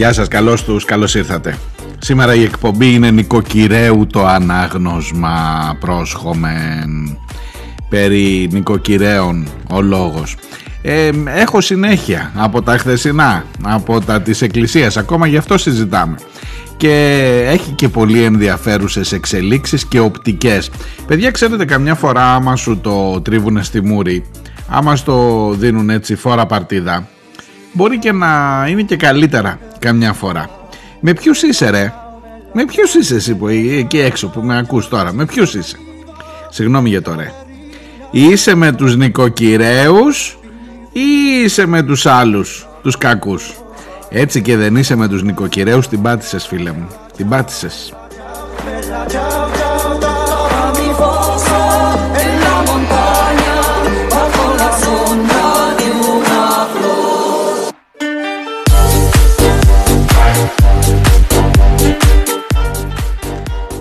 Γεια σας, καλώς τους, καλώς ήρθατε. Σήμερα η εκπομπή είναι νοικοκυρέου το ανάγνωσμα πρόσχομεν περί νοικοκυρέων ο λόγος. Ε, έχω συνέχεια από τα χθεσινά, από τα της εκκλησίας, ακόμα γι' αυτό συζητάμε και έχει και πολύ ενδιαφέρουσες εξελίξεις και οπτικές. Παιδιά ξέρετε καμιά φορά άμα σου το τρίβουνε στη μούρη, άμα στο δίνουν έτσι φόρα παρτίδα, μπορεί και να είναι και καλύτερα καμιά φορά. Με ποιους είσαι ρε, με ποιους είσαι εσύ που εκεί έξω που με ακούς τώρα, με ποιους είσαι; Συγγνώμη για το ρε. Είσαι με τους νοικοκυρέους ή είσαι με τους άλλους, τους κακούς; Έτσι και δεν είσαι με τους νοικοκυρέους την πάτησες φίλε μου, την πάτησες.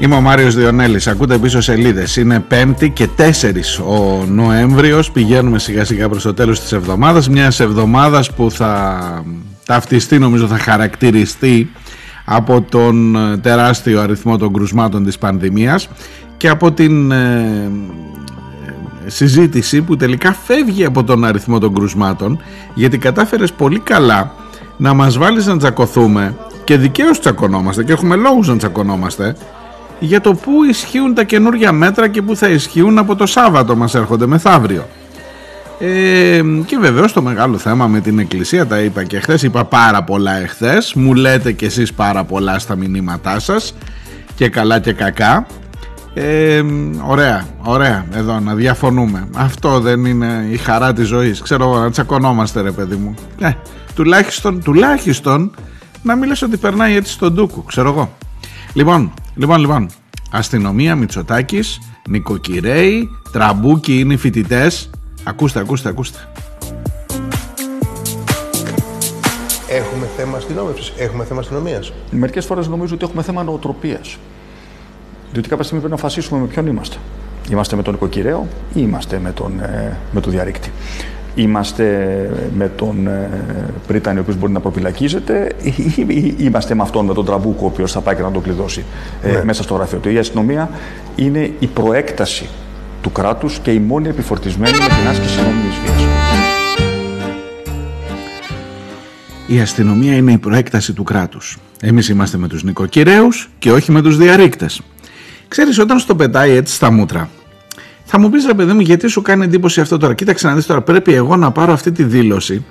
Είμαι ο Μάριος Διονέλης, ακούτε πίσω σελίδες. Είναι 5η και 4 ο Νοέμβριος. Πηγαίνουμε σιγά σιγά προς το τέλος της εβδομάδας. Μιας εβδομάδας που θα ταυτιστεί νομίζω θα χαρακτηριστεί από τον τεράστιο αριθμό των κρουσμάτων της πανδημίας και από την ε, συζήτηση που τελικά φεύγει από τον αριθμό των κρουσμάτων γιατί κατάφερες πολύ καλά να μας βάλεις να τσακωθούμε και δικαίως τσακωνόμαστε και έχουμε λόγους να τσακωνόμαστε για το πού ισχύουν τα καινούργια μέτρα και πού θα ισχύουν από το Σάββατο μας έρχονται μεθαύριο. Ε, και βεβαίως το μεγάλο θέμα με την εκκλησία τα είπα και χθες. είπα πάρα πολλά εχθές μου λέτε κι εσείς πάρα πολλά στα μηνύματά σας και καλά και κακά ε, ωραία, ωραία εδώ να διαφωνούμε αυτό δεν είναι η χαρά της ζωής ξέρω να τσακωνόμαστε ρε παιδί μου ε, τουλάχιστον, τουλάχιστον να μην λες ότι περνάει έτσι στο ντούκου ξέρω εγώ λοιπόν Λοιπόν, λοιπόν, αστυνομία, Μητσοτάκης, νοικοκυραίοι, τραμπούκοι είναι οι φοιτητές. Ακούστε, ακούστε, ακούστε. Έχουμε θέμα αστυνόμευσης, έχουμε θέμα αστυνομίας. Μερικές φορές νομίζω ότι έχουμε θέμα νοοτροπίας. Διότι κάποια στιγμή πρέπει να αποφασίσουμε με ποιον είμαστε. Είμαστε με τον νοικοκυραίο ή είμαστε με τον, ε, με το διαρρήκτη. Είμαστε με τον ε, Πρίτανη ο οποίος μπορεί να προφυλακίζεται ή είμαστε με αυτόν, με τον Τραμπούκο ο οποίος θα πάει και να το κλειδώσει ε, ναι. μέσα στο γραφείο του. Η αστυνομία είναι η προέκταση του κράτους και η μόνη επιφορτισμένη με την άσκηση νόμιμης βίας. Η αστυνομία είναι η προέκταση του κράτους. Εμείς είμαστε με τους νοικοκυρέους και όχι με τους διαρρήκτες. Ξέρεις όταν στο πετάει έτσι στα μούτρα θα μου πεις ρε παιδί μου, γιατί σου κάνει εντύπωση αυτό τώρα; Κοίταξε να δεις τώρα, πρέπει εγώ να πάρω αυτή τη δήλωση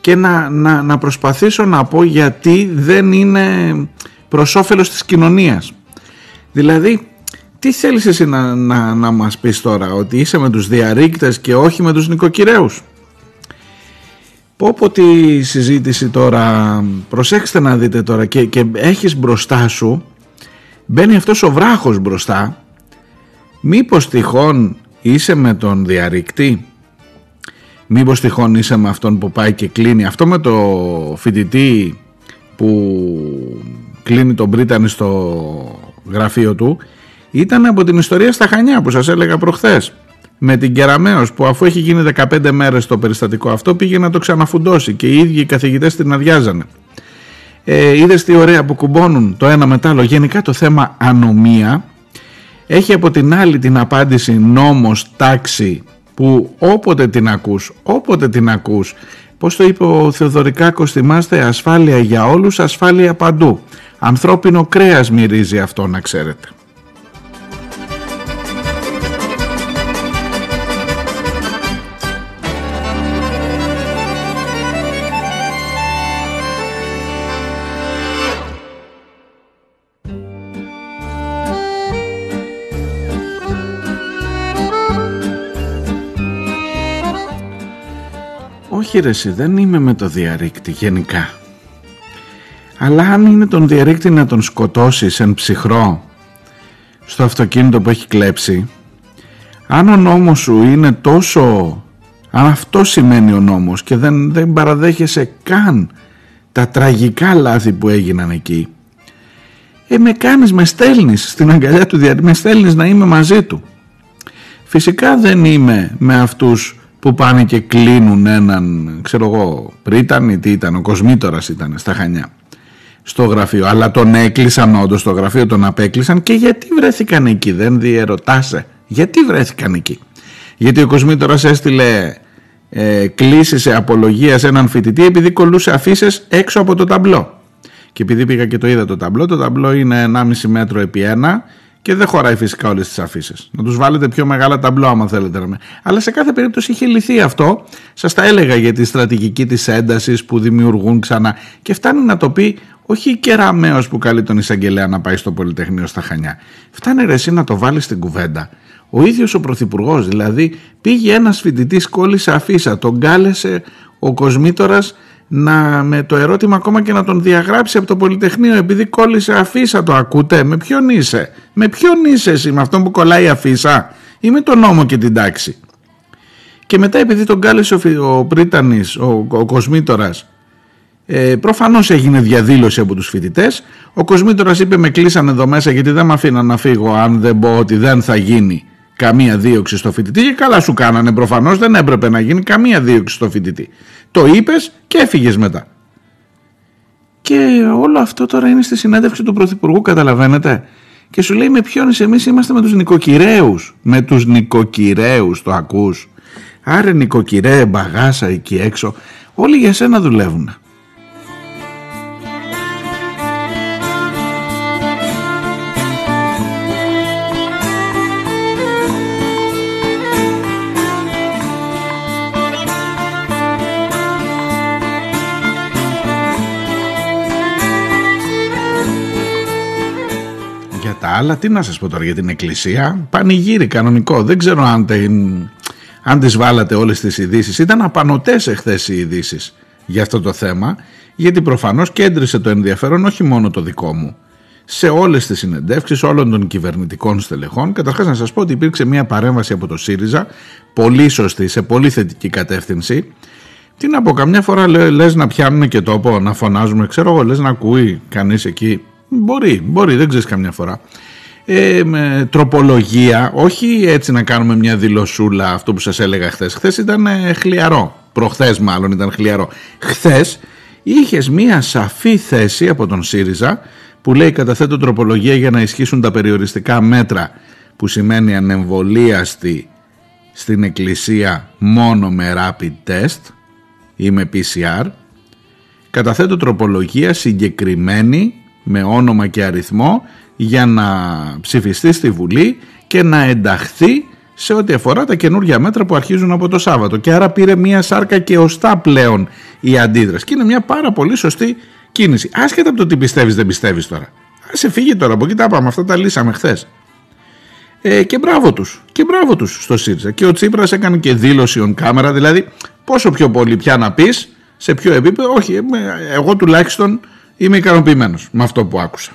και να, να, να προσπαθήσω να πω γιατί δεν είναι προς όφελος της κοινωνίας. Δηλαδή, τι θέλεις εσύ να, να, να μας πεις τώρα, ότι είσαι με τους διαρρήκτες και όχι με τους νοικοκυρέους; Πω πω τη συζήτηση τώρα, προσέξτε να δείτε τώρα και, και έχεις μπροστά σου, μπαίνει αυτός ο βράχος μπροστά Μήπως τυχόν είσαι με τον διαρρηκτή; Μήπως τυχόν είσαι με αυτόν που πάει και κλείνει; Αυτό με το φοιτητή που κλείνει τον Πρίτανη στο γραφείο του Ήταν από την ιστορία στα Χανιά που σας έλεγα προχθές με την Κεραμέως που αφού έχει γίνει 15 μέρες το περιστατικό αυτό πήγε να το ξαναφουντώσει και οι ίδιοι οι καθηγητές την αδειάζανε. Ε, είδες τι ωραία που κουμπώνουν το ένα μετάλλο. Γενικά το θέμα ανομία έχει από την άλλη την απάντηση νόμος, τάξη που όποτε την ακούς, όποτε την ακούς, πώς το είπε ο Θεοδωρικάκος θυμάστε, ασφάλεια για όλους, ασφάλεια παντού. Ανθρώπινο κρέας μυρίζει αυτό να ξέρετε. Όχι ρε εσύ, δεν είμαι με το διαρρήκτη γενικά. Αλλά αν είναι τον διαρρήκτη να τον σκοτώσεις εν ψυχρό στο αυτοκίνητο που έχει κλέψει, αν ο νόμος σου είναι τόσο... Αν αυτό σημαίνει ο νόμος και δεν, δεν παραδέχεσαι καν τα τραγικά λάθη που έγιναν εκεί, ε με κάνεις, με στέλνεις στην αγκαλιά του διαρρήκτη, με στέλνεις να είμαι μαζί του. Φυσικά δεν είμαι με αυτούς που πάνε και κλείνουν έναν, ξέρω εγώ, πρίταν ή τι ήταν, ο Κοσμήτορας ήταν στα Χανιά στο γραφείο, αλλά τον έκλεισαν όντως στο γραφείο, τον απέκλεισαν και γιατί βρέθηκαν εκεί, δεν διερωτάσαι, γιατί βρέθηκαν εκεί. Γιατί ο Κοσμήτορας έστειλε ε, κλήση σε απολογία σε έναν φοιτητή επειδή κολούσε αφήσεις έξω από το ταμπλό. Και επειδή πήγα και το είδα το ταμπλό, το ταμπλό είναι 1,5 μέτρο επί 1 και δεν χωράει φυσικά όλες τις αφήσεις. Να τους βάλετε πιο μεγάλα ταμπλό, άμα θέλετε. Να Αλλά σε κάθε περίπτωση είχε λυθεί αυτό. Σας τα έλεγα για τη στρατηγική της έντασης που δημιουργούν ξανά. Και φτάνει να το πει όχι η κεραμαίο που καλεί τον εισαγγελέα να πάει στο Πολυτεχνείο στα Χανιά. Φτάνει ρε εσύ να το βάλεις στην κουβέντα. Ο ίδιος ο Πρωθυπουργός, δηλαδή, πήγε ένας φοιτητής, κόλλησε αφίσα, τον κάλεσε ο Κοσμήτορας να, με το ερώτημα ακόμα και να τον διαγράψει από το Πολυτεχνείο επειδή κόλλησε αφίσα το ακούτε; Με ποιον είσαι; Με ποιον είσαι εσύ με αυτόν που κολλάει αφίσα; Ή με τον νόμο και την τάξη; Και μετά επειδή τον κάλεσε ο, ο Πρίτανης ο, ο Κοσμήτορας ε, προφανώς έγινε διαδήλωση από τους φοιτητές. ο Κοσμήτορας είπε με κλείσαν εδώ μέσα γιατί δεν με αφήναν να φύγω αν δεν πω ότι δεν θα γίνει καμία δίωξη στο φοιτητή και καλά σου κάνανε προφανώς δεν έπρεπε να γίνει καμία δίωξη στο φοιτητή το είπες και έφυγες μετά. Και όλο αυτό τώρα είναι στη συνέντευξη του Πρωθυπουργού, καταλαβαίνετε; Και σου λέει με ποιον είσαι, εμείς είμαστε με τους νοικοκυρέους. Με τους νοικοκυρέους, το ακούς; Άρε νοικοκυρέ, μπαγάσα εκεί έξω. Όλοι για σένα δουλεύουν. Άλλα τι να σας πω τώρα για την εκκλησία; Πανηγύρι κανονικό δεν ξέρω αν, την, αν τις βάλατε όλες τις ειδήσεις. ήταν απανοτές εχθές οι ειδήσεις για αυτό το θέμα γιατί προφανώς κέντρισε το ενδιαφέρον όχι μόνο το δικό μου σε όλες τις συνεντεύξεις όλων των κυβερνητικών στελεχών καταρχάς να σας πω ότι υπήρξε μια παρέμβαση από το ΣΥΡΙΖΑ πολύ σωστή, σε πολύ θετική κατεύθυνση τι να πω, καμιά φορά λες να πιάνουμε και τόπο, να φωνάζουμε, ξέρω εγώ, λες να ακούει κανείς εκεί. Μπορεί, μπορεί, δεν ξέρεις καμιά φορά ε, με τροπολογία, όχι έτσι να κάνουμε μια δηλωσούλα αυτό που σας έλεγα χθες. Χθες ήταν ε, χλιαρό, προχθές μάλλον ήταν χλιαρό. Χθες είχες μια σαφή θέση από τον ΣΥΡΙΖΑ που λέει καταθέτω τροπολογία για να ισχύσουν τα περιοριστικά μέτρα που σημαίνει ανεμβολίαστη στην εκκλησία μόνο με rapid test ή με PCR καταθέτω τροπολογία συγκεκριμένη με όνομα και αριθμό για να ψηφιστεί στη Βουλή και να ενταχθεί σε ό,τι αφορά τα καινούργια μέτρα που αρχίζουν από το Σάββατο. Και άρα πήρε μια σάρκα και οστά πλέον η αντίδραση. Και είναι μια πάρα πολύ σωστή κίνηση. Άσχετα από το τι πιστεύεις, δεν πιστεύεις τώρα. Α σε φύγει τώρα από εκεί τα πάμε. Αυτά τα λύσαμε χθες. Ε, και μπράβο τους. Και μπράβο τους στο ΣΥΡΙΖΑ. Και ο Τσίπρας έκανε και δήλωση on camera. Δηλαδή, πόσο πιο πολύ πια να πεις, σε ποιο επίπεδο. Όχι, εγώ τουλάχιστον είμαι ικανοποιημένος με αυτό που άκουσα.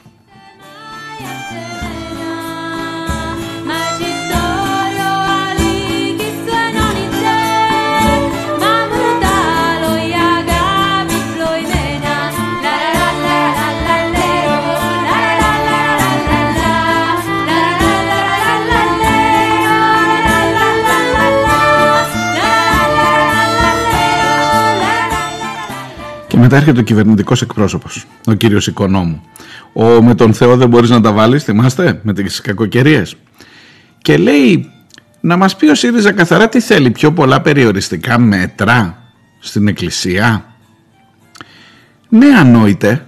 Μετά έρχεται ο κυβερνητικός εκπρόσωπος, ο κύριος Οικονόμου. Ο με τον Θεό δεν μπορείς να τα βάλεις, θυμάστε, με τις κακοκαιρίες. Και λέει να μας πει ο ΣΥΡΙΖΑ καθαρά τι θέλει, πιο πολλά περιοριστικά μέτρα στην εκκλησία. Ναι ανόητε,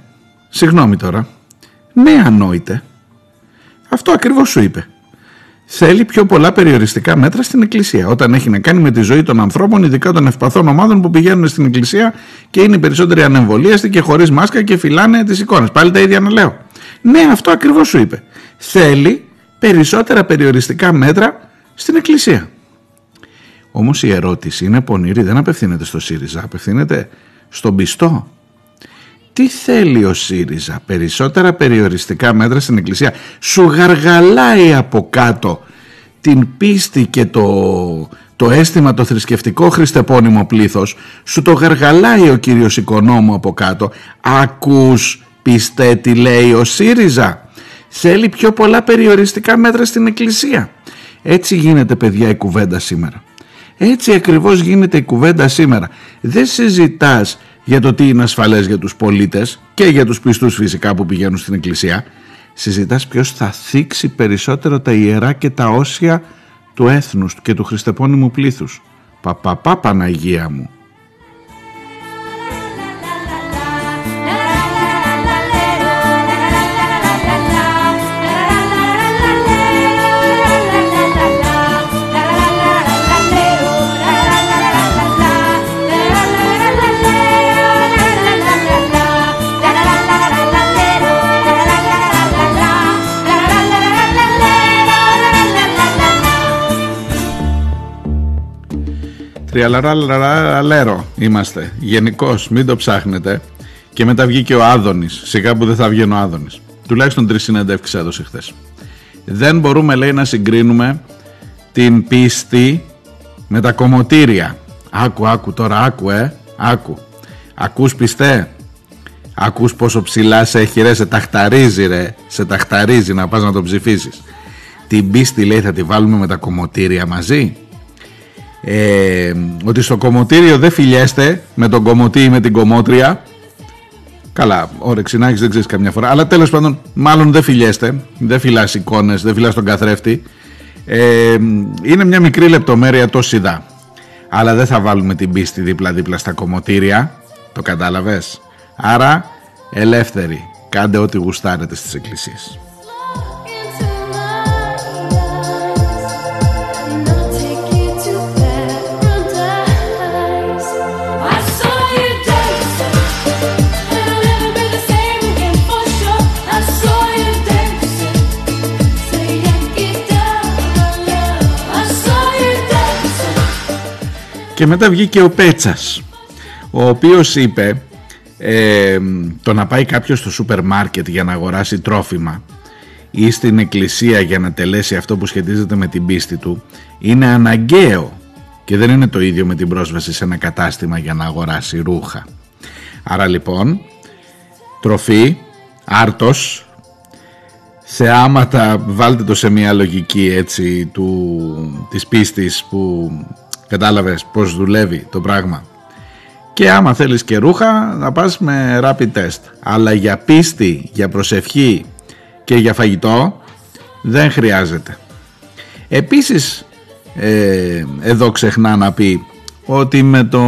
συγγνώμη τώρα, ναι ανόητε, αυτό ακριβώς σου είπε θέλει πιο πολλά περιοριστικά μέτρα στην Εκκλησία. Όταν έχει να κάνει με τη ζωή των ανθρώπων, ειδικά των ευπαθών ομάδων που πηγαίνουν στην Εκκλησία και είναι οι περισσότεροι ανεμβολίαστοι και χωρίς μάσκα και φυλάνε τις εικόνες. Πάλι τα ίδια να λέω. Ναι, αυτό ακριβώς σου είπε. Θέλει περισσότερα περιοριστικά μέτρα στην Εκκλησία. Όμως η ερώτηση είναι πονηρή, δεν απευθύνεται στο ΣΥΡΙΖΑ, απευθύνεται στον πιστό. Τι θέλει ο ΣΥΡΙΖΑ, περισσότερα περιοριστικά μέτρα στην Εκκλησία. Σου γαργαλάει από κάτω την πίστη και το, το αίσθημα το θρησκευτικό χριστεπώνυμο πλήθος. Σου το γαργαλάει ο κύριος Οικονόμου από κάτω. Ακούς πιστέ τι λέει ο ΣΥΡΙΖΑ. Θέλει πιο πολλά περιοριστικά μέτρα στην Εκκλησία. Έτσι γίνεται παιδιά η κουβέντα σήμερα. Έτσι ακριβώς γίνεται η κουβέντα σήμερα. Δεν συζητάς για το τι είναι ασφαλές για τους πολίτες και για τους πιστούς φυσικά που πηγαίνουν στην εκκλησία. Συζητάς ποιος θα θίξει περισσότερο τα ιερά και τα όσια του έθνους και του χριστεπώνυμου πλήθους. Παπαπά Παναγία μου. Τριαλαραλαραλέρο είμαστε. Γενικώς, μην το ψάχνετε. Και μετά βγήκε ο Άδωνης. Σιγά που δεν θα βγαίνει ο Άδωνης. Τουλάχιστον τρεις συνεντεύξεις έδωσε χθες. Δεν μπορούμε, λέει, να συγκρίνουμε την πίστη με τα κομμωτήρια. Άκου, άκου τώρα, άκου, ε. Άκου. Ακούς πιστέ; Ακούς πόσο ψηλά σε έχει ρε, σε ταχταρίζει ρε. Σε ταχταρίζει να πας να το ψηφίσεις. Την πίστη λέει θα τη βάλουμε με τα κομμωτήρια μαζί; Ε, ότι στο κομμωτήριο δεν φιλιέστε με τον κομμωτή ή με την κομμότρια Καλά, όρεξη να δεν ξέρεις καμιά φορά. Αλλά τέλος πάντων, μάλλον δεν φιλιέστε. Δεν φυλάς εικόνες, δεν φυλάς τον καθρέφτη. Ε, είναι μια μικρή λεπτομέρεια το σιδά. Αλλά δεν θα βάλουμε την πίστη δίπλα-δίπλα στα κομμωτήρια. Το κατάλαβες; Άρα, ελεύθεροι. Κάντε ό,τι γουστάρετε στις εκκλησίες. Και μετά βγήκε ο Πέτσας, ο οποίος είπε ε, το να πάει κάποιος στο σούπερ μάρκετ για να αγοράσει τρόφιμα ή στην εκκλησία για να τελέσει αυτό που σχετίζεται με την πίστη του είναι αναγκαίο και δεν είναι το ίδιο με την πρόσβαση σε ένα κατάστημα για να αγοράσει ρούχα. Άρα λοιπόν τροφή, άρτος, θεάματα βάλτε το σε μια λογική έτσι του, της πίστης που Κατάλαβες πώς δουλεύει το πράγμα. Και άμα θέλεις και ρούχα να πας με rapid test. Αλλά για πίστη, για προσευχή και για φαγητό δεν χρειάζεται. Επίσης ε, εδώ ξεχνά να πει ότι με, το,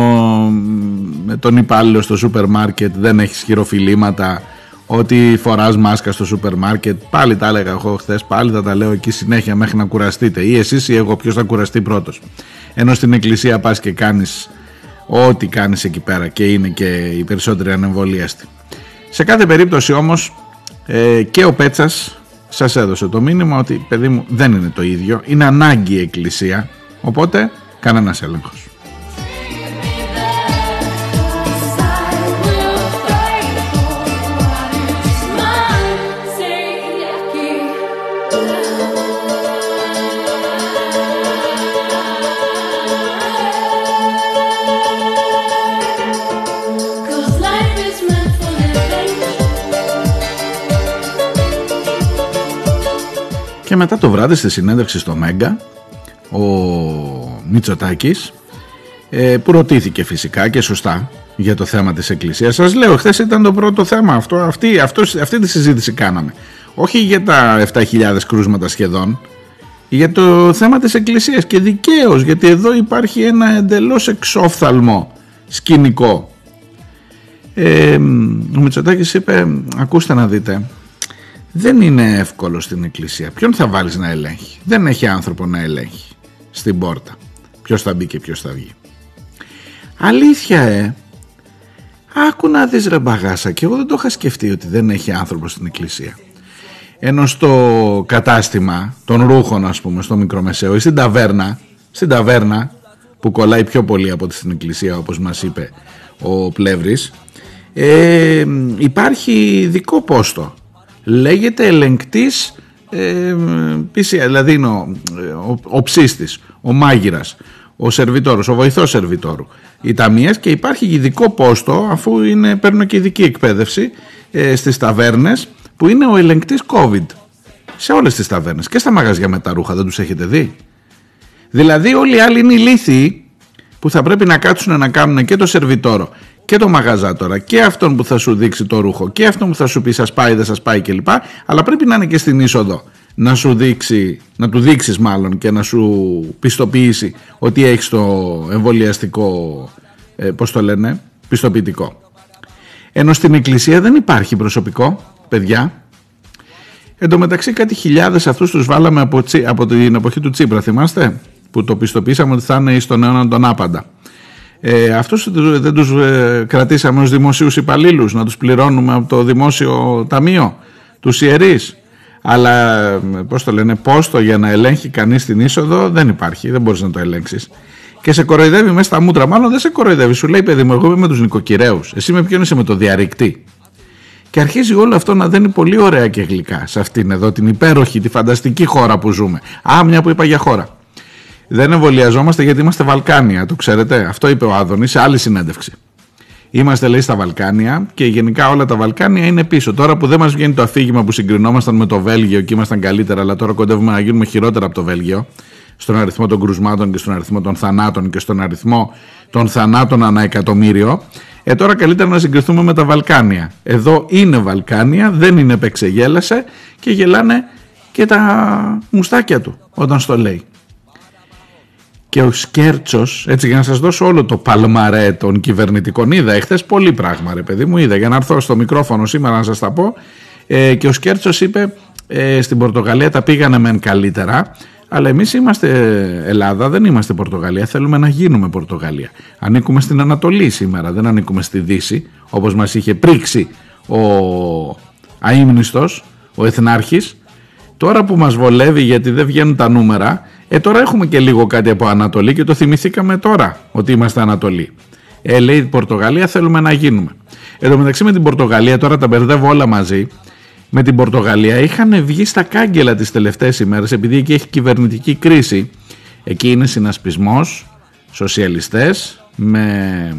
με τον υπάλληλο στο σούπερ μάρκετ δεν έχεις χειροφιλήματα ότι φοράς μάσκα στο σούπερ μάρκετ πάλι τα έλεγα εγώ χθες, πάλι θα τα λέω εκεί συνέχεια μέχρι να κουραστείτε ή εσείς ή εγώ ποιος θα κουραστεί πρώτος ενώ στην εκκλησία πας και κάνεις ό,τι κάνεις εκεί πέρα και είναι και οι περισσότεροι ανεμβολίαστοι. Σε κάθε περίπτωση όμως ε, και ο Πέτσας σας έδωσε το μήνυμα ότι παιδί μου δεν είναι το ίδιο, είναι ανάγκη η εκκλησία, οπότε κανένας έλεγχος. Και μετά το βράδυ στη συνέντευξη στο Μέγκα ο Μητσοτάκης ε, που ρωτήθηκε φυσικά και σωστά για το θέμα της Εκκλησίας. Σας λέω, χθες ήταν το πρώτο θέμα αυτό, αυτή, αυτός, αυτή τη συζήτηση κάναμε. Όχι για τα 7.000 κρούσματα σχεδόν, για το θέμα της Εκκλησίας και δικαίως, γιατί εδώ υπάρχει ένα εντελώς εξόφθαλμο σκηνικό. Ε, ο Μητσοτάκης είπε, ακούστε να δείτε, δεν είναι εύκολο στην εκκλησία. Ποιον θα βάλεις να ελέγχει; Δεν έχει άνθρωπο να ελέγχει στην πόρτα. Ποιος θα μπει και ποιος θα βγει. Αλήθεια ε. Άκου να δεις ρε μπαγάσα και εγώ δεν το είχα σκεφτεί ότι δεν έχει άνθρωπο στην εκκλησία. Ενώ στο κατάστημα των ρούχων ας πούμε στο μικρομεσαίο ή στην ταβέρνα, στην ταβέρνα που κολλάει πιο πολύ από τη στην εκκλησία όπως μας είπε ο Πλεύρης ε, υπάρχει ειδικό πόστο λέγεται ελεγκτής ε, δηλαδή είναι ο, ο, ο ψίστης, ο μάγειρας ο σερβιτόρος, ο βοηθός σερβιτόρου. Οι ταμείες και υπάρχει ειδικό πόστο αφού είναι, παίρνουν και ειδική εκπαίδευση ε, στις ταβέρνες που είναι ο ελεγκτής COVID. Σε όλες τις ταβέρνες και στα μαγαζιά με τα ρούχα δεν τους έχετε δει. Δηλαδή όλοι οι άλλοι είναι ηλίθιοι που θα πρέπει να κάτσουν να κάνουν και το σερβιτόρο και το μαγαζάτορα και αυτόν που θα σου δείξει το ρούχο και αυτόν που θα σου πει σας πάει δεν σας πάει κλπ αλλά πρέπει να είναι και στην είσοδο να σου δείξει, να του δείξεις μάλλον και να σου πιστοποιήσει ότι έχεις το εμβολιαστικό, ε, πώς το λένε, πιστοποιητικό. Ενώ στην εκκλησία δεν υπάρχει προσωπικό, παιδιά. Εν τω μεταξύ κάτι χιλιάδες αυτούς τους βάλαμε από, από την εποχή του Τσίπρα, θυμάστε, που το πιστοποιήσαμε ότι θα είναι στον αιώνα τον άπαντα. Ε, αυτούς δεν τους ε, κρατήσαμε ως δημοσίους υπαλλήλους, να τους πληρώνουμε από το δημόσιο ταμείο, τους ιερείς. Αλλά πώς το λένε, πόστο για να ελέγχει κανείς την είσοδο δεν υπάρχει, δεν μπορείς να το ελέγξεις. Και σε κοροϊδεύει μέσα στα μούτρα. Μάλλον δεν σε κοροϊδεύει. Σου λέει, παιδί μου, εγώ είμαι με τους νοικοκυρέους. Εσύ με ποιον είσαι με το διαρρηκτή. Και αρχίζει όλο αυτό να δένει πολύ ωραία και γλυκά σε αυτήν εδώ την υπέροχη, τη φανταστική χώρα που ζούμε. Α, μια που είπα για χώρα. Δεν εμβολιαζόμαστε γιατί είμαστε Βαλκάνια, το ξέρετε. Αυτό είπε ο Άδωνη σε άλλη συνέντευξη. Είμαστε λέει στα Βαλκάνια και γενικά όλα τα Βαλκάνια είναι πίσω. Τώρα που δεν μας βγαίνει το αφήγημα που συγκρινόμασταν με το Βέλγιο και ήμασταν καλύτερα, αλλά τώρα κοντεύουμε να γίνουμε χειρότερα από το Βέλγιο, στον αριθμό των κρουσμάτων και στον αριθμό των θανάτων και στον αριθμό των θανάτων ανά εκατομμύριο. Ε, τώρα καλύτερα να συγκριθούμε με τα Βαλκάνια. Εδώ είναι Βαλκάνια, δεν είναι επεξεγέλασε και γελάνε και τα μουστάκια του όταν στο λέει και ο Σκέρτσος, έτσι για να σας δώσω όλο το παλμαρέ των κυβερνητικών, είδα εχθές πολύ πράγμα, ρε παιδί μου, είδα για να έρθω στο μικρόφωνο σήμερα να σας τα πω. Ε, και ο Σκέρτσος είπε ε, στην Πορτογαλία τα πήγανε μεν καλύτερα, αλλά εμείς είμαστε Ελλάδα, δεν είμαστε Πορτογαλία. Θέλουμε να γίνουμε Πορτογαλία. Ανήκουμε στην Ανατολή σήμερα, δεν ανήκουμε στη Δύση, όπως μας είχε πρίξει ο αείμνηστος, ο Εθνάρχης. Τώρα που μας βολεύει γιατί δεν βγαίνουν τα νούμερα, ε, τώρα έχουμε και λίγο κάτι από Ανατολή και το θυμηθήκαμε τώρα ότι είμαστε Ανατολή. Ε, λέει Πορτογαλία θέλουμε να γίνουμε. Εδώ μεταξύ με την Πορτογαλία, τώρα τα μπερδεύω όλα μαζί, με την Πορτογαλία είχαν βγει στα κάγκελα τις τελευταίες ημέρες επειδή εκεί έχει κυβερνητική κρίση. Εκεί είναι συνασπισμός, σοσιαλιστές, με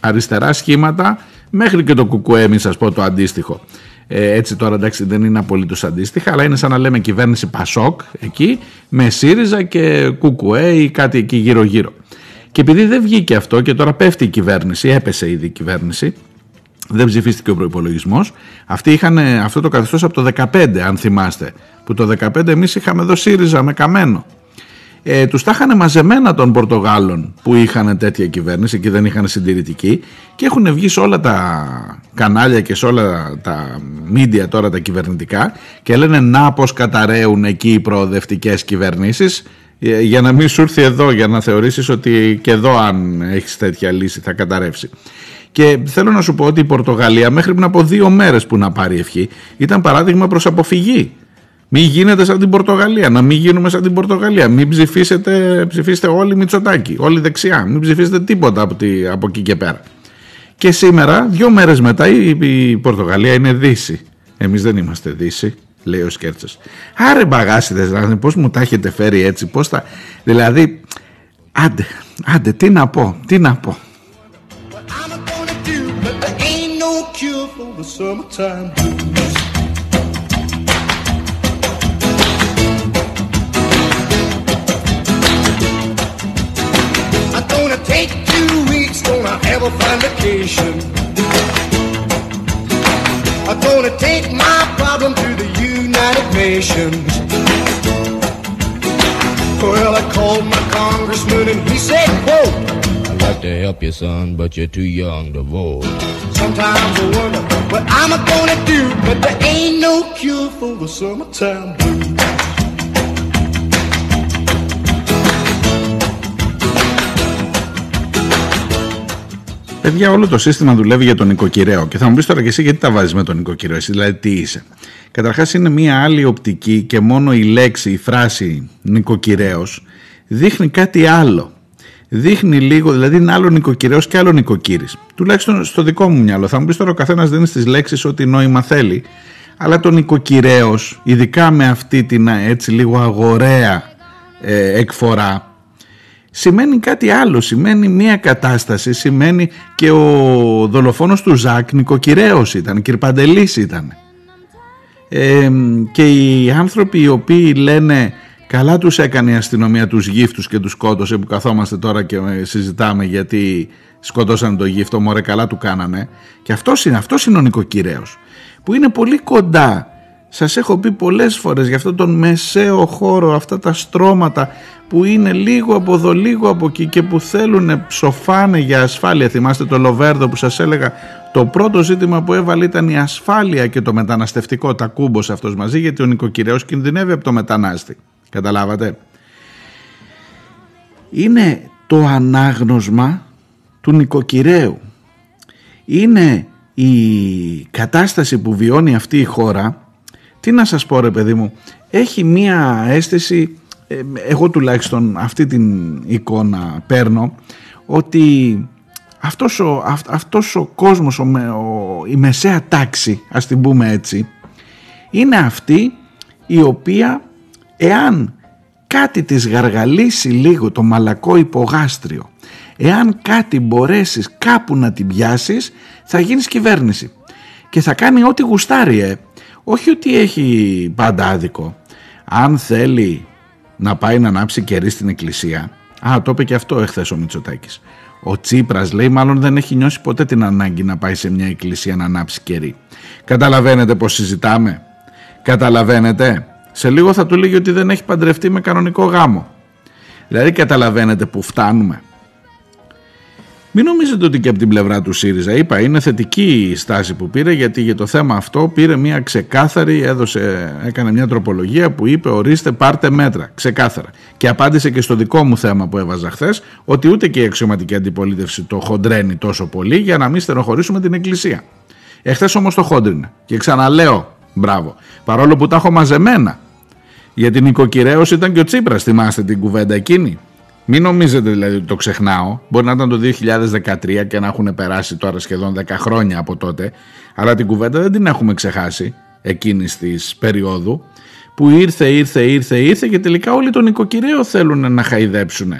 αριστερά σχήματα, μέχρι και το κουκουέ, μην σας πω το αντίστοιχο. Ε, έτσι τώρα εντάξει δεν είναι απολύτως αντίστοιχα αλλά είναι σαν να λέμε κυβέρνηση Πασόκ εκεί με ΣΥΡΙΖΑ και ΚΚΕ ή κάτι εκεί γύρω γύρω. Και επειδή δεν βγήκε αυτό και τώρα πέφτει η κυβέρνηση, έπεσε ήδη η κυβέρνηση, δεν ψηφίστηκε ο προπολογισμό. Αυτοί είχαν αυτό το καθεστώς από το 2015, αν θυμάστε. Που το 2015 εμείς είχαμε εδώ ΣΥΡΙΖΑ με καμένο ε, τους τα είχαν μαζεμένα των Πορτογάλων που είχαν τέτοια κυβέρνηση και δεν είχαν συντηρητική και έχουν βγει σε όλα τα κανάλια και σε όλα τα μίντια τώρα τα κυβερνητικά και λένε να πως καταραίουν εκεί οι προοδευτικές κυβερνήσεις ε, για να μην σου έρθει εδώ για να θεωρήσεις ότι και εδώ αν έχεις τέτοια λύση θα καταρρεύσει. Και θέλω να σου πω ότι η Πορτογαλία μέχρι πριν από δύο μέρες που να πάρει ευχή ήταν παράδειγμα προς αποφυγή μην γίνετε σαν την Πορτογαλία, να μην γίνουμε σαν την Πορτογαλία. Μην ψηφίσετε, ψηφίστε όλοι Μητσοτάκη, όλοι δεξιά. Μην ψηφίσετε τίποτα από, τη, από εκεί και πέρα. Και σήμερα, δύο μέρες μετά, η, η Πορτογαλία είναι Δύση. Εμείς δεν είμαστε Δύση, λέει ο Σκέρτσος. Άρε μπαγάσιδες, δηλαδή, πώς μου τα έχετε φέρει έτσι, πώς τα... Δηλαδή, άντε, άντε, τι να πω, τι να πω. Have a fine vacation. I'm gonna take my problem to the United Nations. Well, I called my congressman and he said, quote, I'd like to help you, son, but you're too young to vote. Sometimes I wonder what I'm gonna do, but there ain't no cure for the summertime blues. Παιδιά, όλο το σύστημα δουλεύει για τον νοικοκυρέο. Και θα μου πεις τώρα και εσύ γιατί τα βάζεις με τον νοικοκυρέο, εσύ δηλαδή τι είσαι; Καταρχάς είναι μία άλλη οπτική και μόνο η λέξη, η φράση νοικοκυρέος δείχνει κάτι άλλο. δείχνει λίγο, δηλαδή είναι άλλο νοικοκυρέο και άλλο νοικοκύρη. Τουλάχιστον στο δικό μου μυαλό. Θα μου πεις τώρα ο καθένας δίνει στις λέξεις ό,τι νόημα θέλει. Αλλά το νοικοκυρέο, ειδικά με αυτή την έτσι λίγο αγοραία ε, εκφορά, σημαίνει κάτι άλλο, σημαίνει μία κατάσταση, σημαίνει και ο δολοφόνος του Ζακ νοικοκυρέος ήταν, κυρπαντελής ήταν. Ε, και οι άνθρωποι οι οποίοι λένε καλά τους έκανε η αστυνομία τους γύφτους και τους σκότωσε που καθόμαστε τώρα και συζητάμε γιατί σκότωσαν το γύφτο, μωρέ καλά του κάνανε και αυτός είναι, αυτός είναι ο νοικοκυρέος που είναι πολύ κοντά σας έχω πει πολλές φορές για αυτόν τον μεσαίο χώρο, αυτά τα στρώματα που είναι λίγο από εδώ, λίγο από εκεί και που θέλουν ψοφάνε για ασφάλεια. Θυμάστε το Λοβέρδο που σας έλεγα το πρώτο ζήτημα που έβαλε ήταν η ασφάλεια και το μεταναστευτικό, τα κούμπος αυτός μαζί γιατί ο νοικοκυρέος κινδυνεύει από το μετανάστη. Καταλάβατε. Είναι το ανάγνωσμα του νοικοκυρέου. Είναι η κατάσταση που βιώνει αυτή η χώρα τι να σας πω ρε παιδί μου, έχει μία αίσθηση, ε, εγώ τουλάχιστον αυτή την εικόνα παίρνω, ότι αυτός ο, αυτός ο κόσμος, ο, η μεσαία τάξη, ας την πούμε έτσι, είναι αυτή η οποία εάν κάτι της γαργαλίσει λίγο το μαλακό υπογάστριο, εάν κάτι μπορέσεις κάπου να την πιάσεις, θα γίνεις κυβέρνηση. Και θα κάνει ό,τι γουστάρει, ε όχι ότι έχει πάντα άδικο. Αν θέλει να πάει να ανάψει κερί στην εκκλησία, α, το είπε και αυτό εχθές ο Μητσοτάκης. Ο Τσίπρας λέει, μάλλον δεν έχει νιώσει ποτέ την ανάγκη να πάει σε μια εκκλησία να ανάψει κερί. Καταλαβαίνετε πώ συζητάμε; Καταλαβαίνετε; Σε λίγο θα του λέγει ότι δεν έχει παντρευτεί με κανονικό γάμο. Δηλαδή καταλαβαίνετε που φτάνουμε; Μην νομίζετε ότι και από την πλευρά του ΣΥΡΙΖΑ, είπα, είναι θετική η στάση που πήρε γιατί για το θέμα αυτό πήρε μια ξεκάθαρη, έδωσε, έκανε μια τροπολογία που είπε ορίστε πάρτε μέτρα, ξεκάθαρα. Και απάντησε και στο δικό μου θέμα που έβαζα χθες ότι ούτε και η αξιωματική αντιπολίτευση το χοντρένει τόσο πολύ για να μην στενοχωρήσουμε την Εκκλησία. Εχθές όμως το χόντρινε και ξαναλέω μπράβο, παρόλο που τα έχω μαζεμένα. Γιατί νοικοκυρέως ήταν και ο Τσίπρας, θυμάστε την κουβέντα εκείνη. Μην νομίζετε δηλαδή ότι το ξεχνάω. Μπορεί να ήταν το 2013 και να έχουν περάσει τώρα σχεδόν 10 χρόνια από τότε. Αλλά την κουβέντα δεν την έχουμε ξεχάσει εκείνης της περίοδου που ήρθε, ήρθε, ήρθε, ήρθε και τελικά όλοι τον οικοκυρέο θέλουν να χαϊδέψουν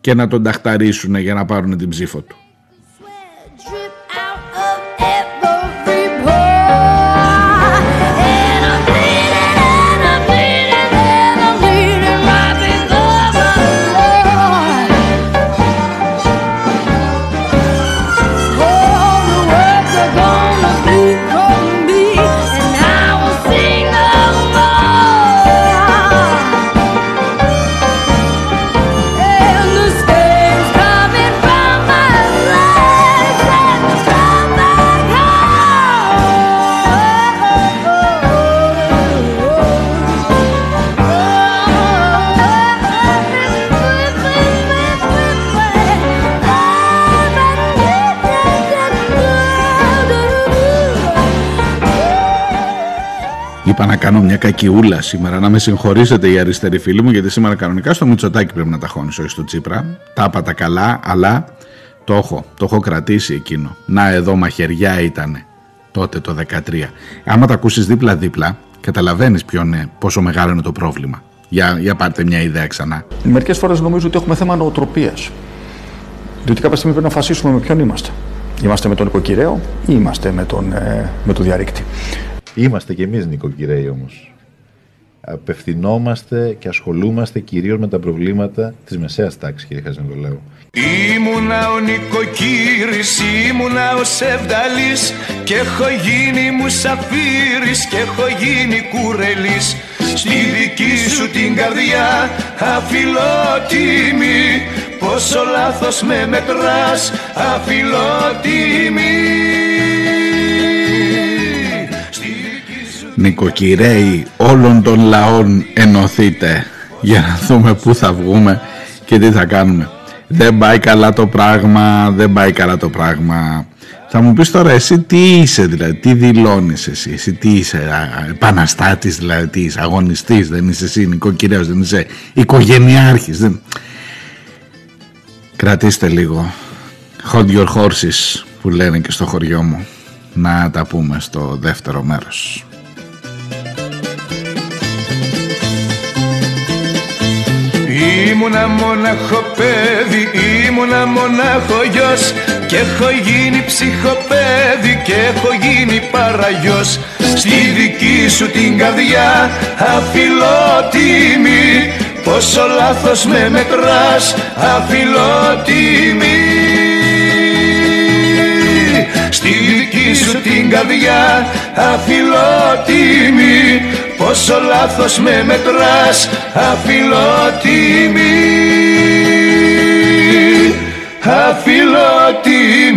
και να τον ταχταρίσουν για να πάρουν την ψήφο του. Είπα να κάνω μια κακιούλα σήμερα, να με συγχωρήσετε οι αριστεροί φίλοι μου, γιατί σήμερα κανονικά στο Μητσοτάκι πρέπει να τα χώνεις, όχι στο Τσίπρα. Τα τα καλά, αλλά το έχω, το έχω κρατήσει εκείνο. Να εδώ μαχαιριά ήταν τότε το 13. Άμα τα ακούσεις δίπλα-δίπλα, καταλαβαίνεις ποιο είναι, πόσο μεγάλο είναι το πρόβλημα. Για, για πάρτε μια ιδέα ξανά. Μερικές φορές νομίζω ότι έχουμε θέμα νοοτροπίας. Διότι κάποια στιγμή πρέπει να αποφασίσουμε με ποιον είμαστε. Είμαστε με τον οικοκυρέο ή είμαστε με τον, ε, με το διαρρήκτη. Είμαστε κι εμείς νοικοκυρέοι όμως. Απευθυνόμαστε και ασχολούμαστε κυρίως με τα προβλήματα της μεσαίας τάξης, κύριε Χαζηνδολέου. Ήμουνα ο νοικοκύρης, ήμουνα ο Σεβδαλής και έχω γίνει μουσαφύρης και έχω γίνει κουρελής στη δική σου την καρδιά αφιλότιμη πόσο λάθος με μετράς αφιλότιμη νοικοκυρέοι όλων των λαών ενωθείτε για να δούμε πού θα βγούμε και τι θα κάνουμε. Δεν πάει καλά το πράγμα, δεν πάει καλά το πράγμα. Θα μου πεις τώρα εσύ τι είσαι δηλαδή, τι δηλώνεις εσύ, εσύ τι είσαι, επαναστάτης δηλαδή, τι είσαι, αγωνιστής, δεν είσαι εσύ νοικοκυρέος, δεν είσαι οικογενειάρχης. Δεν... Κρατήστε λίγο. Hold your horses που λένε και στο χωριό μου. Να τα πούμε στο δεύτερο μέρος. Ήμουνα μοναχό παιδί, ήμουνα μονάχο γιος. Και έχω γίνει ψυχοπαίδι και έχω γίνει παραγιός. Στη δική σου την καρδιά αφιλότιμη Πόσο λάθος με μετράς αφιλότιμη Στη δική σου την καρδιά αφιλότιμη Πόσο λάθος με μετράς αφιλότιμη Αφιλότιμη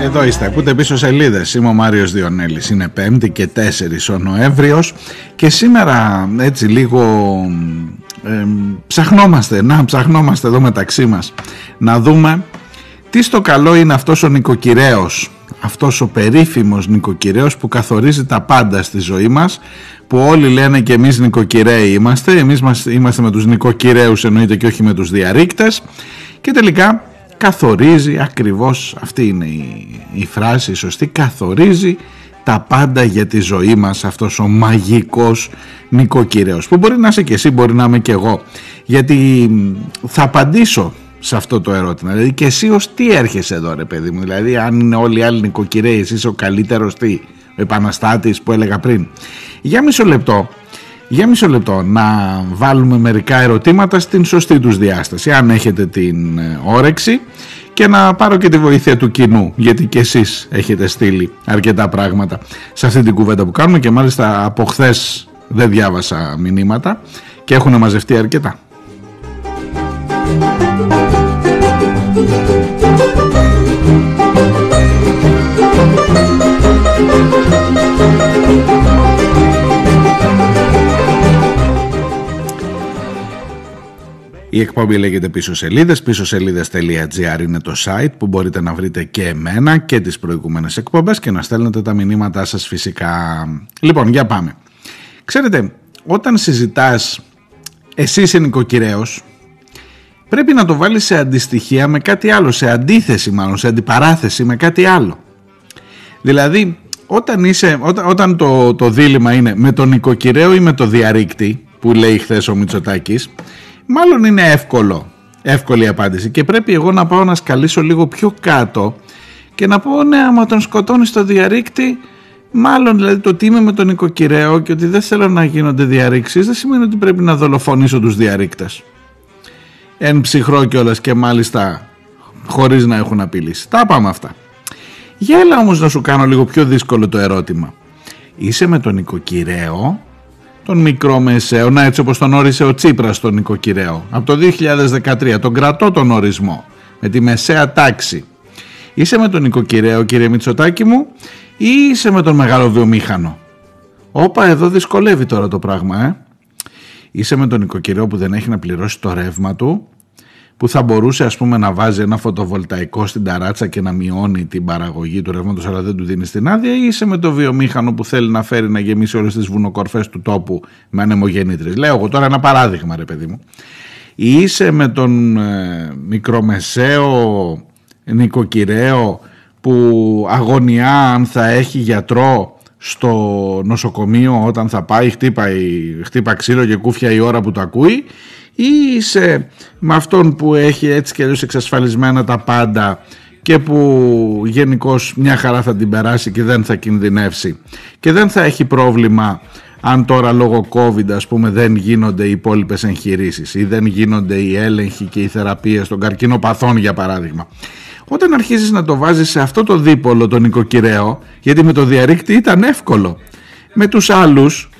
Εδώ είστε, ακούτε πίσω σελίδες. Είμαι ο Μάριος Διονέλης. Είναι 5η και 4 ο Νοέμβριος και σήμερα έτσι λίγο ε, ψαχνόμαστε, να ψαχνόμαστε εδώ μεταξύ μας να δούμε τι στο καλό είναι αυτός ο νοικοκυρέος αυτός ο περίφημος νοικοκυρέος που καθορίζει τα πάντα στη ζωή μας που όλοι λένε και εμείς νοικοκυρέοι είμαστε εμείς μας- είμαστε με τους νοικοκυρέους εννοείται και όχι με τους διαρρήκτες και τελικά καθορίζει ακριβώς αυτή είναι η, η φράση η σωστή καθορίζει τα πάντα για τη ζωή μας αυτός ο μαγικός νοικοκυρέος που μπορεί να είσαι και εσύ μπορεί να είμαι και εγώ. Γιατί μ, θα απαντήσω σε αυτό το ερώτημα. Δηλαδή και εσύ ως τι έρχεσαι εδώ ρε παιδί μου; Δηλαδή αν είναι όλοι οι άλλοι νοικοκυρέοι εσύ είσαι ο καλύτερος τι ο επαναστάτης που έλεγα πριν. Για μισό λεπτό για μισό λεπτό να βάλουμε μερικά ερωτήματα στην σωστή τους διάσταση αν έχετε την ε, όρεξη και να πάρω και τη βοήθεια του κοινού γιατί και εσείς έχετε στείλει αρκετά πράγματα σε αυτή την κουβέντα που κάνουμε και μάλιστα από χθες δεν διάβασα μηνύματα και έχουν μαζευτεί αρκετά. Η εκπομπή λέγεται πίσω σελίδες, πίσω σελίδες.gr είναι το site που μπορείτε να βρείτε και εμένα και τις προηγούμενες εκπομπές και να στέλνετε τα μηνύματά σας φυσικά. Λοιπόν, για πάμε. Ξέρετε, όταν συζητάς εσύ είσαι νοικοκυρέος, πρέπει να το βάλεις σε αντιστοιχεία με κάτι άλλο, σε αντίθεση μάλλον, σε αντιπαράθεση με κάτι άλλο. Δηλαδή, όταν, είσαι, όταν, όταν το, το δίλημα είναι με τον νοικοκυρέο ή με το διαρρήκτη, που λέει χθες ο Μητσοτάκης, μάλλον είναι εύκολο, εύκολη απάντηση. Και πρέπει εγώ να πάω να σκαλίσω λίγο πιο κάτω και να πω ναι άμα τον σκοτώνεις στο διαρρήκτη μάλλον δηλαδή το ότι είμαι με τον νοικοκυρέο και ότι δεν θέλω να γίνονται διαρρήξεις δεν σημαίνει ότι πρέπει να δολοφονήσω τους διαρρήκτες εν ψυχρό κιόλας και μάλιστα χωρίς να έχουν απειλήσει. Τα πάμε αυτά. Για έλα όμως να σου κάνω λίγο πιο δύσκολο το ερώτημα. Είσαι με τον νοικοκυρέο τον μικρό μεσαίο, να έτσι όπως τον όρισε ο Τσίπρας τον νοικοκυρέο από το 2013, τον κρατώ τον ορισμό με τη μεσαία τάξη. Είσαι με τον νοικοκυρέο κύριε Μητσοτάκη μου ή είσαι με τον μεγάλο βιομήχανο; Όπα εδώ δυσκολεύει τώρα το πράγμα ε. Είσαι με τον νοικοκυρέο που δεν έχει να πληρώσει το ρεύμα του που θα μπορούσε ας πούμε να βάζει ένα φωτοβολταϊκό στην ταράτσα και να μειώνει την παραγωγή του ρεύματος αλλά δεν του δίνει την άδεια ή είσαι με το βιομήχανο που θέλει να φέρει να γεμίσει όλες τις βουνοκορφές του τόπου με ανεμογεννήτρες. Λέω εγώ τώρα ένα παράδειγμα ρε παιδί μου. Ή είσαι με τον ε, μικρομεσαίο νοικοκυρέο που αγωνιά αν θα έχει γιατρό στο νοσοκομείο όταν θα πάει χτύπα, χτύπα ξύλο και κούφια η ώρα που το ακούει ή είσαι με αυτόν που έχει έτσι και αλλιώς εξασφαλισμένα τα πάντα και που γενικώς μια χαρά θα την περάσει και δεν θα κινδυνεύσει και δεν θα έχει πρόβλημα αν τώρα λόγω COVID ας πούμε δεν γίνονται οι υπόλοιπες εγχειρήσεις ή δεν γίνονται οι έλεγχοι και οι θεραπείες των καρκινοπαθών για παράδειγμα. Όταν αρχίζεις να το βάζεις σε αυτό το δίπολο τον νοικοκυρέο γιατί με το διαρρήκτη ήταν εύκολο με τους άλλους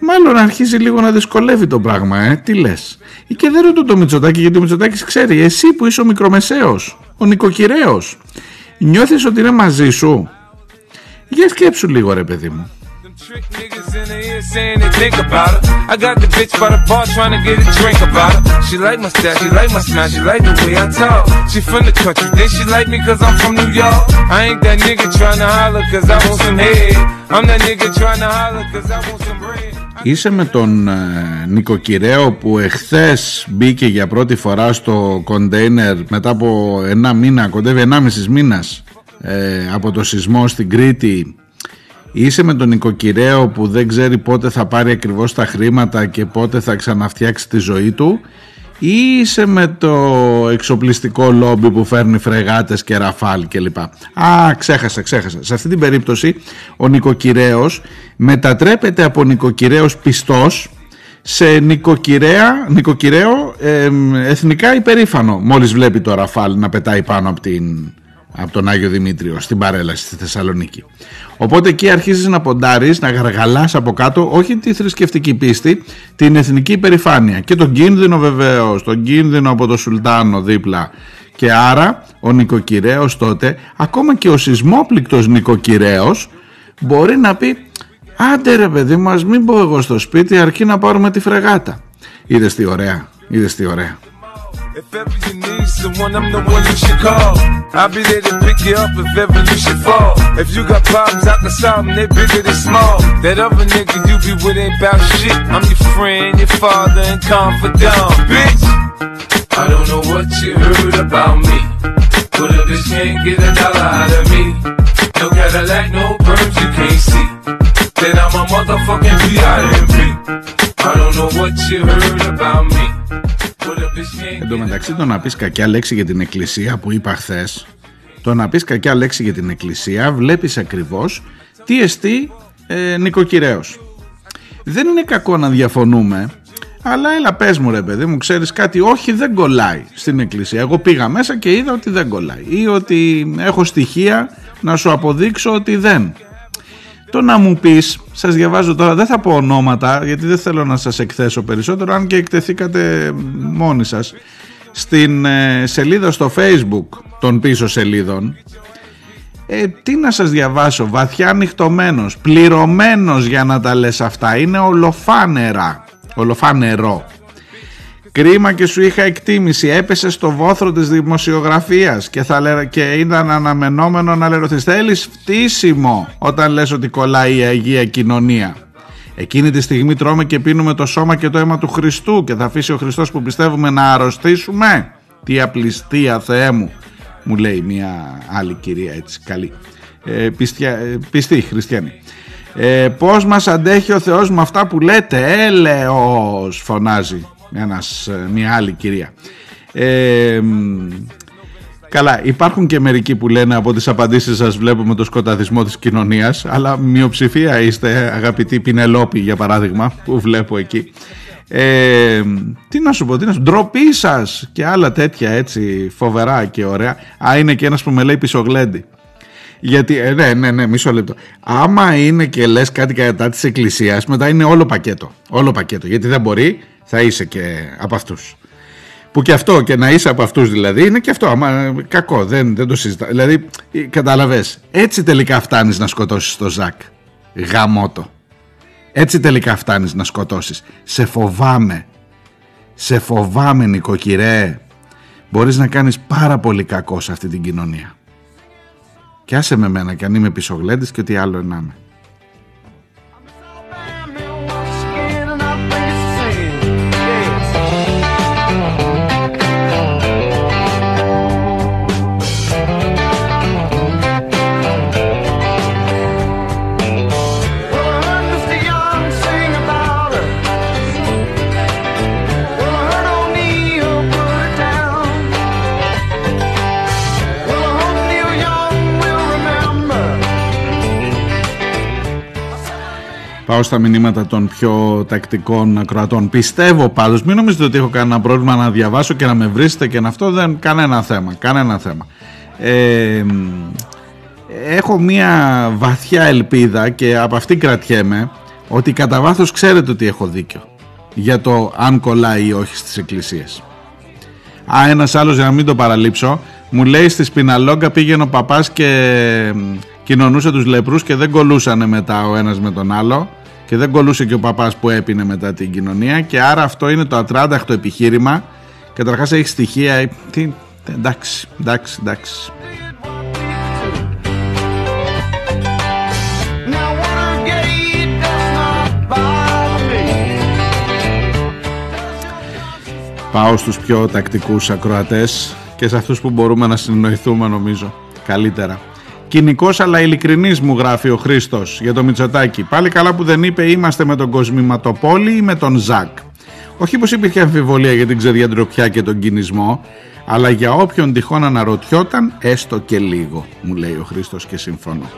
μάλλον αρχίζει λίγο να δυσκολεύει το πράγμα, ε. Τι λες. Και δεν ρωτώ το Μητσοτάκι, γιατί ο Μητσοτάκης ξέρει, εσύ που είσαι ο μικρομεσαίος, ο νοικοκυρέος, νιώθεις ότι είναι μαζί σου; Για σκέψου λίγο, ρε παιδί μου. Saying they think about her. I got the bitch by the bar trying to get a drink about her. She like my style, she like my smile, she like the way I talk. She from the country, then she like me cause I'm from New York. I ain't that nigga trying to holler cause I want some head. I'm that nigga trying to holler cause I want some bread. Είσαι με τον ε, νοικοκυρέο που εχθές μπήκε για πρώτη φορά στο κοντέινερ μετά από ένα μήνα, κοντεύει ενάμιση μήνας ε, από το σεισμό στην Κρήτη είσαι με τον νοικοκυρέο που δεν ξέρει πότε θα πάρει ακριβώς τα χρήματα και πότε θα ξαναφτιάξει τη ζωή του; Ή είσαι με το εξοπλιστικό λόμπι που φέρνει φρεγάτες και ραφάλ κλπ. Α, ξέχασα, ξέχασα. Σε αυτή την περίπτωση ο νοικοκυρέος μετατρέπεται από νοικοκυρέος πιστός σε νοικοκυρέα, νοικοκυρέο εθνικά υπερήφανο μόλις βλέπει το ραφάλ να πετάει πάνω από, την, από τον Άγιο Δημήτριο στην παρέλαση στη Θεσσαλονίκη. Οπότε εκεί αρχίζεις να ποντάρεις, να γαργαλάς από κάτω όχι τη θρησκευτική πίστη, την εθνική υπερηφάνεια και τον κίνδυνο βεβαίως, τον κίνδυνο από το Σουλτάνο δίπλα και άρα ο νοικοκυρέος τότε, ακόμα και ο σεισμόπληκτος νοικοκυρέος μπορεί να πει Άντε ρε παιδί μου, ας μην πω εγώ στο σπίτι αρκεί να πάρουμε τη φρεγάτα. Είδες τι ωραία, είδες τι ωραία. If ever you need someone, I'm the one you should call. I'll be there to pick you up if ever you should fall. If you got problems, I can solve them, they bigger than small. That other nigga you be with ain't about shit. I'm your friend, your father, and confidant, bitch. I don't know what you heard about me. But a bitch can't get a dollar out of me. No Cadillac, no perms you can't see. Then I'm a motherfucking B.I.M.B. I don't know what you heard about me. Εν τω μεταξύ το να πεις κακιά λέξη για την εκκλησία που είπα χθες, το να πεις κακιά λέξη για την εκκλησία βλέπεις ακριβώς τι εστί ε, νοικοκυρέως. Δεν είναι κακό να διαφωνούμε αλλά έλα πες μου ρε παιδί μου ξέρεις κάτι όχι δεν κολλάει στην εκκλησία εγώ πήγα μέσα και είδα ότι δεν κολλάει ή ότι έχω στοιχεία να σου αποδείξω ότι δεν το να μου πεις, σας διαβάζω τώρα, δεν θα πω ονόματα γιατί δεν θέλω να σας εκθέσω περισσότερο αν και εκτεθήκατε μόνοι σας. Στην ε, σελίδα στο facebook των πίσω σελίδων ε, τι να σας διαβάσω, βαθιά ανοιχτωμένος, πληρωμένος για να τα λες αυτά, είναι ολοφάνερα, ολοφάνερο Κρίμα και σου είχα εκτίμηση. Έπεσε στο βόθρο της δημοσιογραφίας και, θα και ήταν αναμενόμενο να λερωθείς. Θέλεις φτύσιμο όταν λες ότι κολλάει η Αγία Κοινωνία. Εκείνη τη στιγμή τρώμε και πίνουμε το σώμα και το αίμα του Χριστού και θα αφήσει ο Χριστός που πιστεύουμε να αρρωστήσουμε. Τι απληστία Θεέ μου, μου λέει μια άλλη κυρία έτσι καλή. Ε, πιστια, ε, πιστή χριστιανή. Ε, πώς μας αντέχει ο Θεός με αυτά που λέτε έλεος φωνάζει ένας, ε, μια άλλη κυρία. Ε, καλά, υπάρχουν και μερικοί που λένε από τις απαντήσεις σας βλέπουμε το σκοταδισμό της κοινωνίας, αλλά μειοψηφία είστε αγαπητοί Πινελόπη για παράδειγμα που βλέπω εκεί. Ε, τι να σου πω, τι να σου ντροπή σας και άλλα τέτοια έτσι φοβερά και ωραία. Α, είναι και ένας που με λέει πισογλέντι. Γιατί, ε, ναι, ναι, ναι, μισό λεπτό. Άμα είναι και λες κάτι κατά της εκκλησίας, μετά είναι όλο πακέτο. Όλο πακέτο. Γιατί δεν μπορεί θα είσαι και από αυτούς. Που και αυτό και να είσαι από αυτούς δηλαδή είναι και αυτό άμα, κακό δεν, δεν το συζητά. Δηλαδή κατάλαβες έτσι τελικά φτάνεις να σκοτώσεις το Ζακ. Γαμότο. Έτσι τελικά φτάνεις να σκοτώσεις. Σε φοβάμαι. Σε φοβάμαι νοικοκυρέ. Μπορείς να κάνεις πάρα πολύ κακό σε αυτή την κοινωνία. Και άσε με μένα και αν είμαι πισωγλέντης και ό,τι άλλο να Πάω στα μηνύματα των πιο τακτικών ακροατών. Πιστεύω πάντως, μην νομίζετε ότι έχω κανένα πρόβλημα να διαβάσω και να με βρίσετε και να αυτό δεν κανένα θέμα. Κανένα θέμα. Ε, έχω μία βαθιά ελπίδα και από αυτή κρατιέμαι ότι κατά βάθος ξέρετε ότι έχω δίκιο για το αν κολλάει ή όχι στις εκκλησίες. Α, ένας άλλος για να μην το παραλείψω μου λέει στη Σπιναλόγκα πήγαινε ο παπάς και κοινωνούσε τους λεπρούς και δεν κολούσανε μετά ο ένας με τον άλλο και δεν κολούσε και ο παπάς που έπινε μετά την κοινωνία και άρα αυτό είναι το ατράνταχτο επιχείρημα. Καταρχάς έχει στοιχεία τι, εντάξει, εντάξει, εντάξει. Πάω στους πιο τακτικούς ακροατές και σε αυτούς που μπορούμε να συνοηθούμε νομίζω καλύτερα Κοινικό αλλά ειλικρινής μου γράφει ο Χρήστος για το Μητσοτάκι. Πάλι καλά που δεν είπε είμαστε με τον Κοσμηματοπόλη ή με τον Ζακ. Όχι πως υπήρχε αμφιβολία για την ξεδιαντροπιά και τον κινησμό, αλλά για όποιον τυχόν αναρωτιόταν, έστω και λίγο, μου λέει ο Χρήστος και συμφωνώ.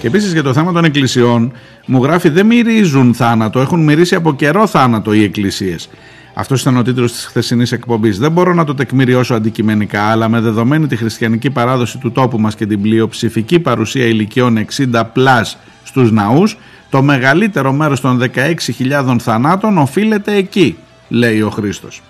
Και επίσης για το θέμα των εκκλησιών, μου γράφει δεν μυρίζουν θάνατο, έχουν μυρίσει από καιρό θάνατο οι εκκλησίες. Αυτός ήταν ο τίτλος της χθεσινής εκπομπής. Δεν μπορώ να το τεκμηριώσω αντικειμενικά, αλλά με δεδομένη τη χριστιανική παράδοση του τόπου μας και την πλειοψηφική παρουσία ηλικιών 60 πλάς στους ναούς, το μεγαλύτερο μέρος των 16.000 θανάτων οφείλεται εκεί, λέει ο Χρήστος.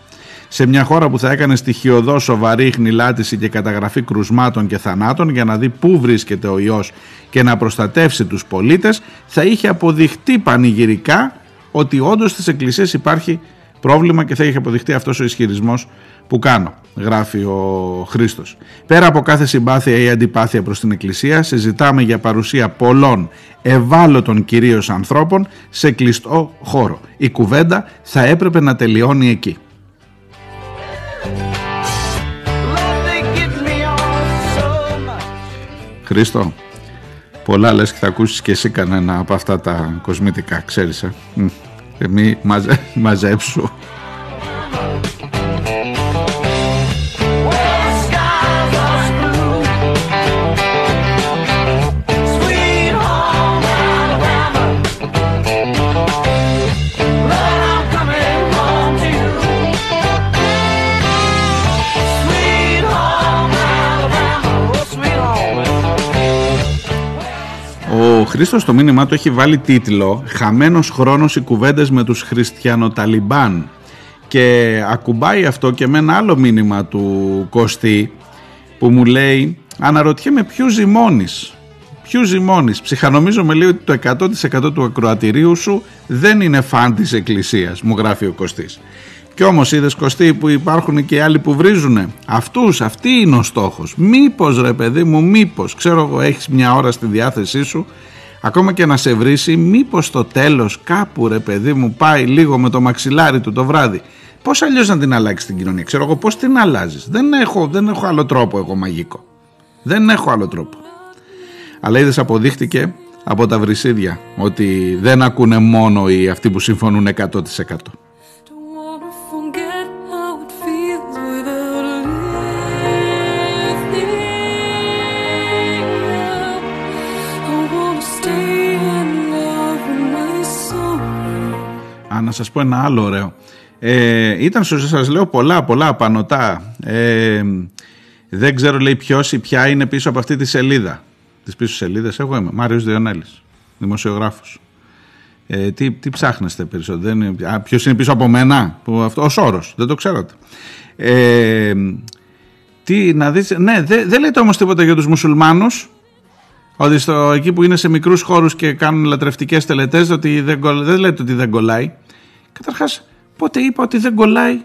Σε μια χώρα που θα έκανε στοιχειοδό σοβαρή χνηλάτιση και καταγραφή κρουσμάτων και θανάτων για να δει πού βρίσκεται ο ιός και να προστατεύσει τους πολίτες, θα είχε αποδειχτεί πανηγυρικά ότι όντως στις εκκλησίες υπάρχει πρόβλημα και θα είχε αποδειχτεί αυτός ο ισχυρισμός που κάνω, γράφει ο Χρήστος. Πέρα από κάθε συμπάθεια ή αντιπάθεια προς την Εκκλησία, συζητάμε για παρουσία πολλών ευάλωτων κυρίως ανθρώπων σε κλειστό χώρο. Η κουβέντα θα έπρεπε να τελειώνει εκεί. Χρήστο, πολλά λες και θα ακούσεις και εσύ κανένα από αυτά τα κοσμητικά, ξέρεις, ε; Ε μη μαζε, μαζέψου. Χρήστο στο μήνυμά του έχει βάλει τίτλο «Χαμένος χρόνος οι κουβέντες με τους χριστιανοταλιμπάν» και ακουμπάει αυτό και με ένα άλλο μήνυμα του Κωστή που μου λέει «Αναρωτιέμαι ποιου ζυμώνεις, ποιου ζυμώνεις, ψυχανομίζομαι λέει ότι το 100% του ακροατηρίου σου δεν είναι φαν της εκκλησίας», μου γράφει ο Κωστής. Κι όμως είδες Κωστή που υπάρχουν και άλλοι που βρίζουνε. Αυτούς, αυτή είναι ο στόχος. Μήπως ρε παιδί μου, μήπως, ξέρω εγώ έχεις μια ώρα στη διάθεσή σου, ακόμα και να σε βρίσει, μήπως στο τέλος κάπου ρε παιδί μου πάει λίγο με το μαξιλάρι του το βράδυ. Πώς αλλιώς να την αλλάξεις την κοινωνία, ξέρω εγώ πώς την αλλάζεις; Δεν έχω, δεν έχω άλλο τρόπο εγώ μαγικό. Δεν έχω άλλο τρόπο. Αλλά είδες αποδείχτηκε από τα βρυσίδια ότι δεν ακούνε μόνο οι αυτοί που συμφωνούν 100%. Να σας πω ένα άλλο ωραίο. Ε, ήταν στο σας λέω πολλά πολλά πανωτά. Ε, δεν ξέρω λέει ποιος ή ποια είναι πίσω από αυτή τη σελίδα. Τις πίσω σελίδες εγώ είμαι, Μάριος Διονέλης, δημοσιογράφος. Ε, τι, τι ψάχνεστε περισσότερο, δεν ποιος είναι πίσω από μένα, που αυτό, ο Σόρος, δεν το ξέρατε. Ε, τι να δεις, ναι, δεν δε λέτε όμως τίποτα για τους μουσουλμάνους, ότι στο, εκεί που είναι σε μικρούς χώρους και κάνουν λατρευτικές τελετές, ότι δεν, δεν λέτε ότι δεν κολλάει. Καταρχάς, πότε είπα ότι δεν κολλάει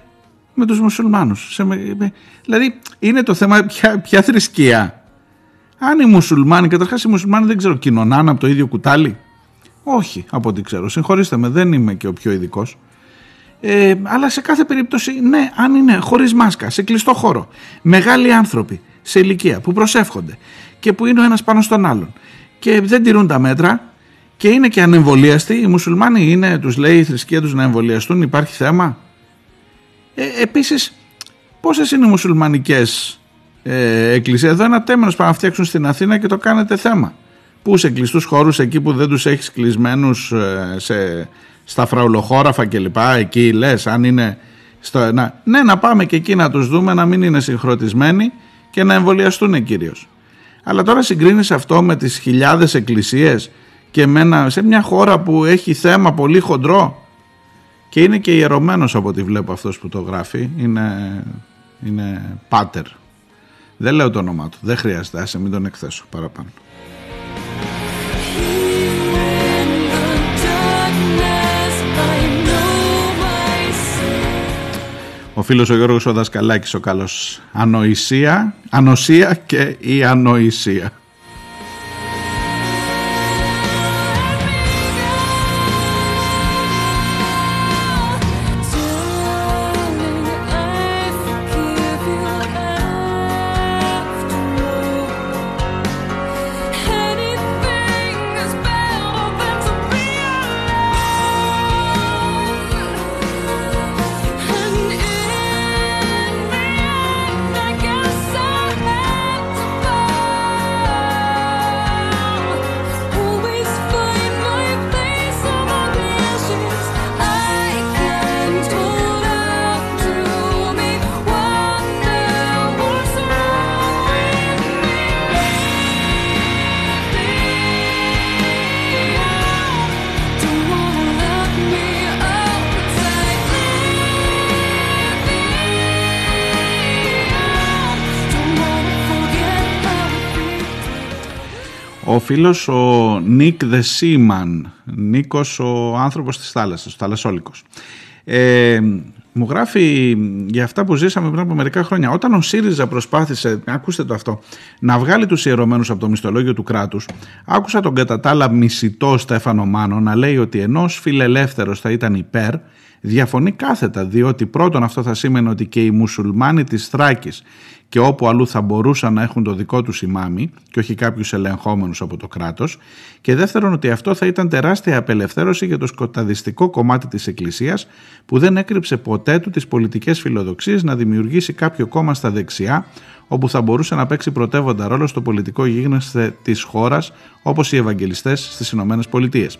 με τους μουσουλμάνους; Σε, δηλαδή, είναι το θέμα ποια, ποια θρησκεία. Αν οι μουσουλμάνοι, καταρχάς οι μουσουλμάνοι δεν ξέρω, κοινωνάνε από το ίδιο κουτάλι; Όχι, από ό,τι ξέρω. Συγχωρήστε με, δεν είμαι και ο πιο ειδικός. Ε, αλλά σε κάθε περίπτωση, ναι, αν είναι χωρίς μάσκα, σε κλειστό χώρο, μεγάλοι άνθρωποι σε ηλικία που προσεύχονται και που είναι ο ένας πάνω στον άλλον και δεν τηρούν τα μέτρα, και είναι και ανεμβολίαστοι. Οι μουσουλμάνοι είναι, τους λέει η θρησκεία τους να εμβολιαστούν, υπάρχει θέμα; Ε, επίσης, πόσες είναι οι μουσουλμανικές ε, εκκλησίες; Εδώ ένα τέμενος πάνε να φτιάξουν στην Αθήνα και το κάνετε θέμα. Πού σε κλειστούς χώρους εκεί που δεν τους έχεις κλεισμένους ε, σε, στα φραουλοχώραφα κλπ. Εκεί λες αν είναι... Στο, να, ναι, να πάμε και εκεί να τους δούμε, να μην είναι συγχρονισμένοι και να εμβολιαστούν κυρίως. Αλλά τώρα συγκρίνεις αυτό με τις χιλιάδες εκκλησίες και σε μια χώρα που έχει θέμα πολύ χοντρό και είναι και ιερωμένος από ό,τι βλέπω αυτός που το γράφει είναι, είναι πάτερ. Δεν λέω το όνομά του δεν χρειάζεται άσε μην τον εκθέσω παραπάνω. Ο φίλος ο Γιώργος ο Δασκαλάκης ο καλός. Ανοησία, ανοσία και η ανοησία φίλος ο Νίκ The Seaman, Νίκος ο άνθρωπος της θάλασσας, ο θαλασσόλικος. Ε, μου γράφει για αυτά που ζήσαμε πριν από μερικά χρόνια. Όταν ο ΣΥΡΙΖΑ προσπάθησε, ακούστε το αυτό, να βγάλει τους ιερωμένους από το μισθολόγιο του κράτους, άκουσα τον κατά τα άλλα μισητό Στέφανο Μάνο να λέει ότι ενός φιλελεύθερος θα ήταν υπέρ, διαφωνεί κάθετα, διότι πρώτον αυτό θα σήμαινε ότι και οι μουσουλμάνοι της Θράκης και όπου αλλού θα μπορούσαν να έχουν το δικό τους ημάμι και όχι κάποιους ελεγχόμενους από το κράτος. Και δεύτερον, ότι αυτό θα ήταν τεράστια απελευθέρωση για το σκοταδιστικό κομμάτι της Εκκλησίας που δεν έκρυψε ποτέ του τις πολιτικές φιλοδοξίες να δημιουργήσει κάποιο κόμμα στα δεξιά όπου θα μπορούσε να παίξει πρωτεύοντα ρόλο στο πολιτικό γίγνεσθε της χώρας όπως οι Ευαγγελιστές στις Ηνωμένες Πολιτείες.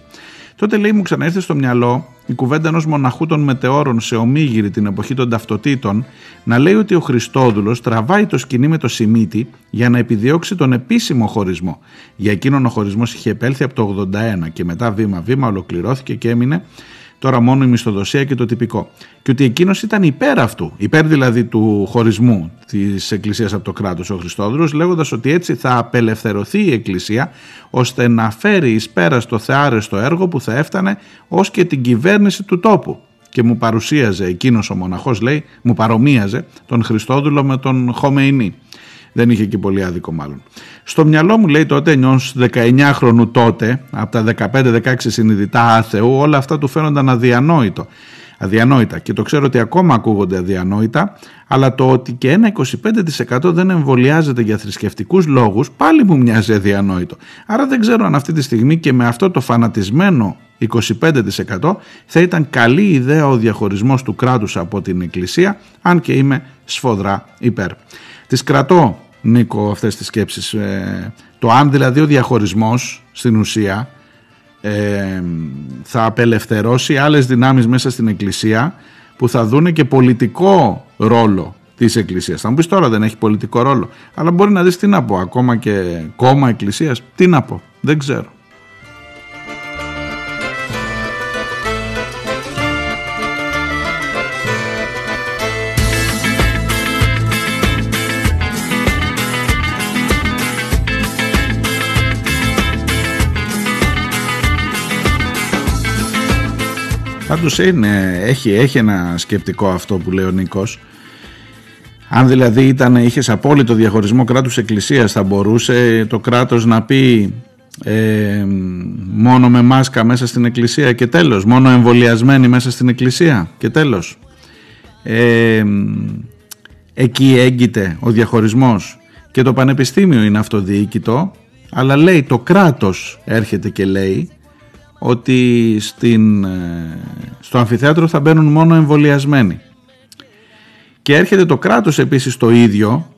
Τότε λέει μου ξαναήρθε στο μυαλό η κουβέντα ενός μοναχού των μετεώρων σε ομίγυρη την εποχή των ταυτοτήτων να λέει ότι ο Χριστόδουλος τραβάει το σκηνή με το Σιμίτι για να επιδιώξει τον επίσημο χωρισμό. Για εκείνον ο χωρισμός είχε επέλθει από το 81 και μετά βήμα-βήμα ολοκληρώθηκε και έμεινε τώρα μόνο η μισθοδοσία και το τυπικό. Και ότι εκείνος ήταν υπέρ αυτού, υπέρ δηλαδή του χωρισμού της Εκκλησίας από το κράτος ο Χριστόδουλο, λέγοντας ότι έτσι θα απελευθερωθεί η Εκκλησία ώστε να φέρει εις πέρας στο θεάρεστο έργο που θα έφτανε ως και την κυβέρνηση του τόπου. Και μου παρουσίαζε εκείνος ο μοναχός, λέει, μου παρομοίαζε τον Χριστόδουλο με τον Χομεϊνή. Δεν είχε και πολύ άδικο μάλλον. Στο μυαλό μου λέει τότε ενό 19χρονου τότε, από τα 15-16 συνειδητά άθεου, όλα αυτά του φαίνονταν αδιανόητο. Αδιανόητα και το ξέρω ότι ακόμα ακούγονται αδιανόητα, αλλά το ότι και ένα 25% δεν εμβολιάζεται για θρησκευτικούς λόγους πάλι μου μοιάζει αδιανόητο. Άρα δεν ξέρω αν αυτή τη στιγμή και με αυτό το φανατισμένο 25% θα ήταν καλή ιδέα ο διαχωρισμός του κράτους από την Εκκλησία, αν και είμαι σφοδρά υπέρ. Τις κρατώ, Νίκο, αυτές τις σκέψεις. Ε, το αν δηλαδή ο διαχωρισμός στην ουσία ε, θα απελευθερώσει άλλες δυνάμεις μέσα στην Εκκλησία που θα δούνε και πολιτικό ρόλο της Εκκλησίας. Θα μου πεις τώρα δεν έχει πολιτικό ρόλο, αλλά μπορεί να δεις τι να πω, ακόμα και κόμμα Εκκλησίας, τι να πω, δεν ξέρω. Πάντως είναι, έχει, έχει ένα σκεπτικό αυτό που λέει ο Νίκος. Αν δηλαδή ήταν, είχες απόλυτο διαχωρισμό κράτους εκκλησίας θα μπορούσε το κράτος να πει ε, μόνο με μάσκα μέσα στην εκκλησία και τέλος. Μόνο εμβολιασμένοι μέσα στην εκκλησία και τέλος. Ε, εκεί έγκυται ο διαχωρισμός και το πανεπιστήμιο είναι αυτοδιοίκητο αλλά λέει το κράτος έρχεται και λέει ότι στην, ε, στο αμφιθέατρο θα μπαίνουν μόνο εμβολιασμένοι. Και έρχεται το κράτος επίσης το ίδιο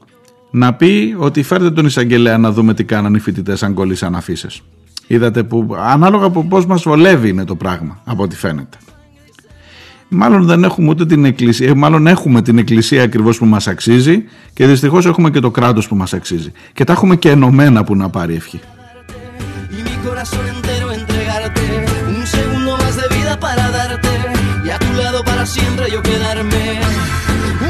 να πει ότι φέρτε τον εισαγγελέα να δούμε τι κάνανε οι φοιτητές αν κολλήσαν αφήσεις. Είδατε που ανάλογα από πώς μας βολεύει είναι το πράγμα από ό,τι φαίνεται. Μάλλον δεν έχουμε ούτε την εκκλησία, ε, μάλλον έχουμε την εκκλησία ακριβώς που μας αξίζει και δυστυχώς έχουμε και το κράτος που μας αξίζει. Και τα έχουμε και ενωμένα που να πάρει ευχή. siempre yo quedarme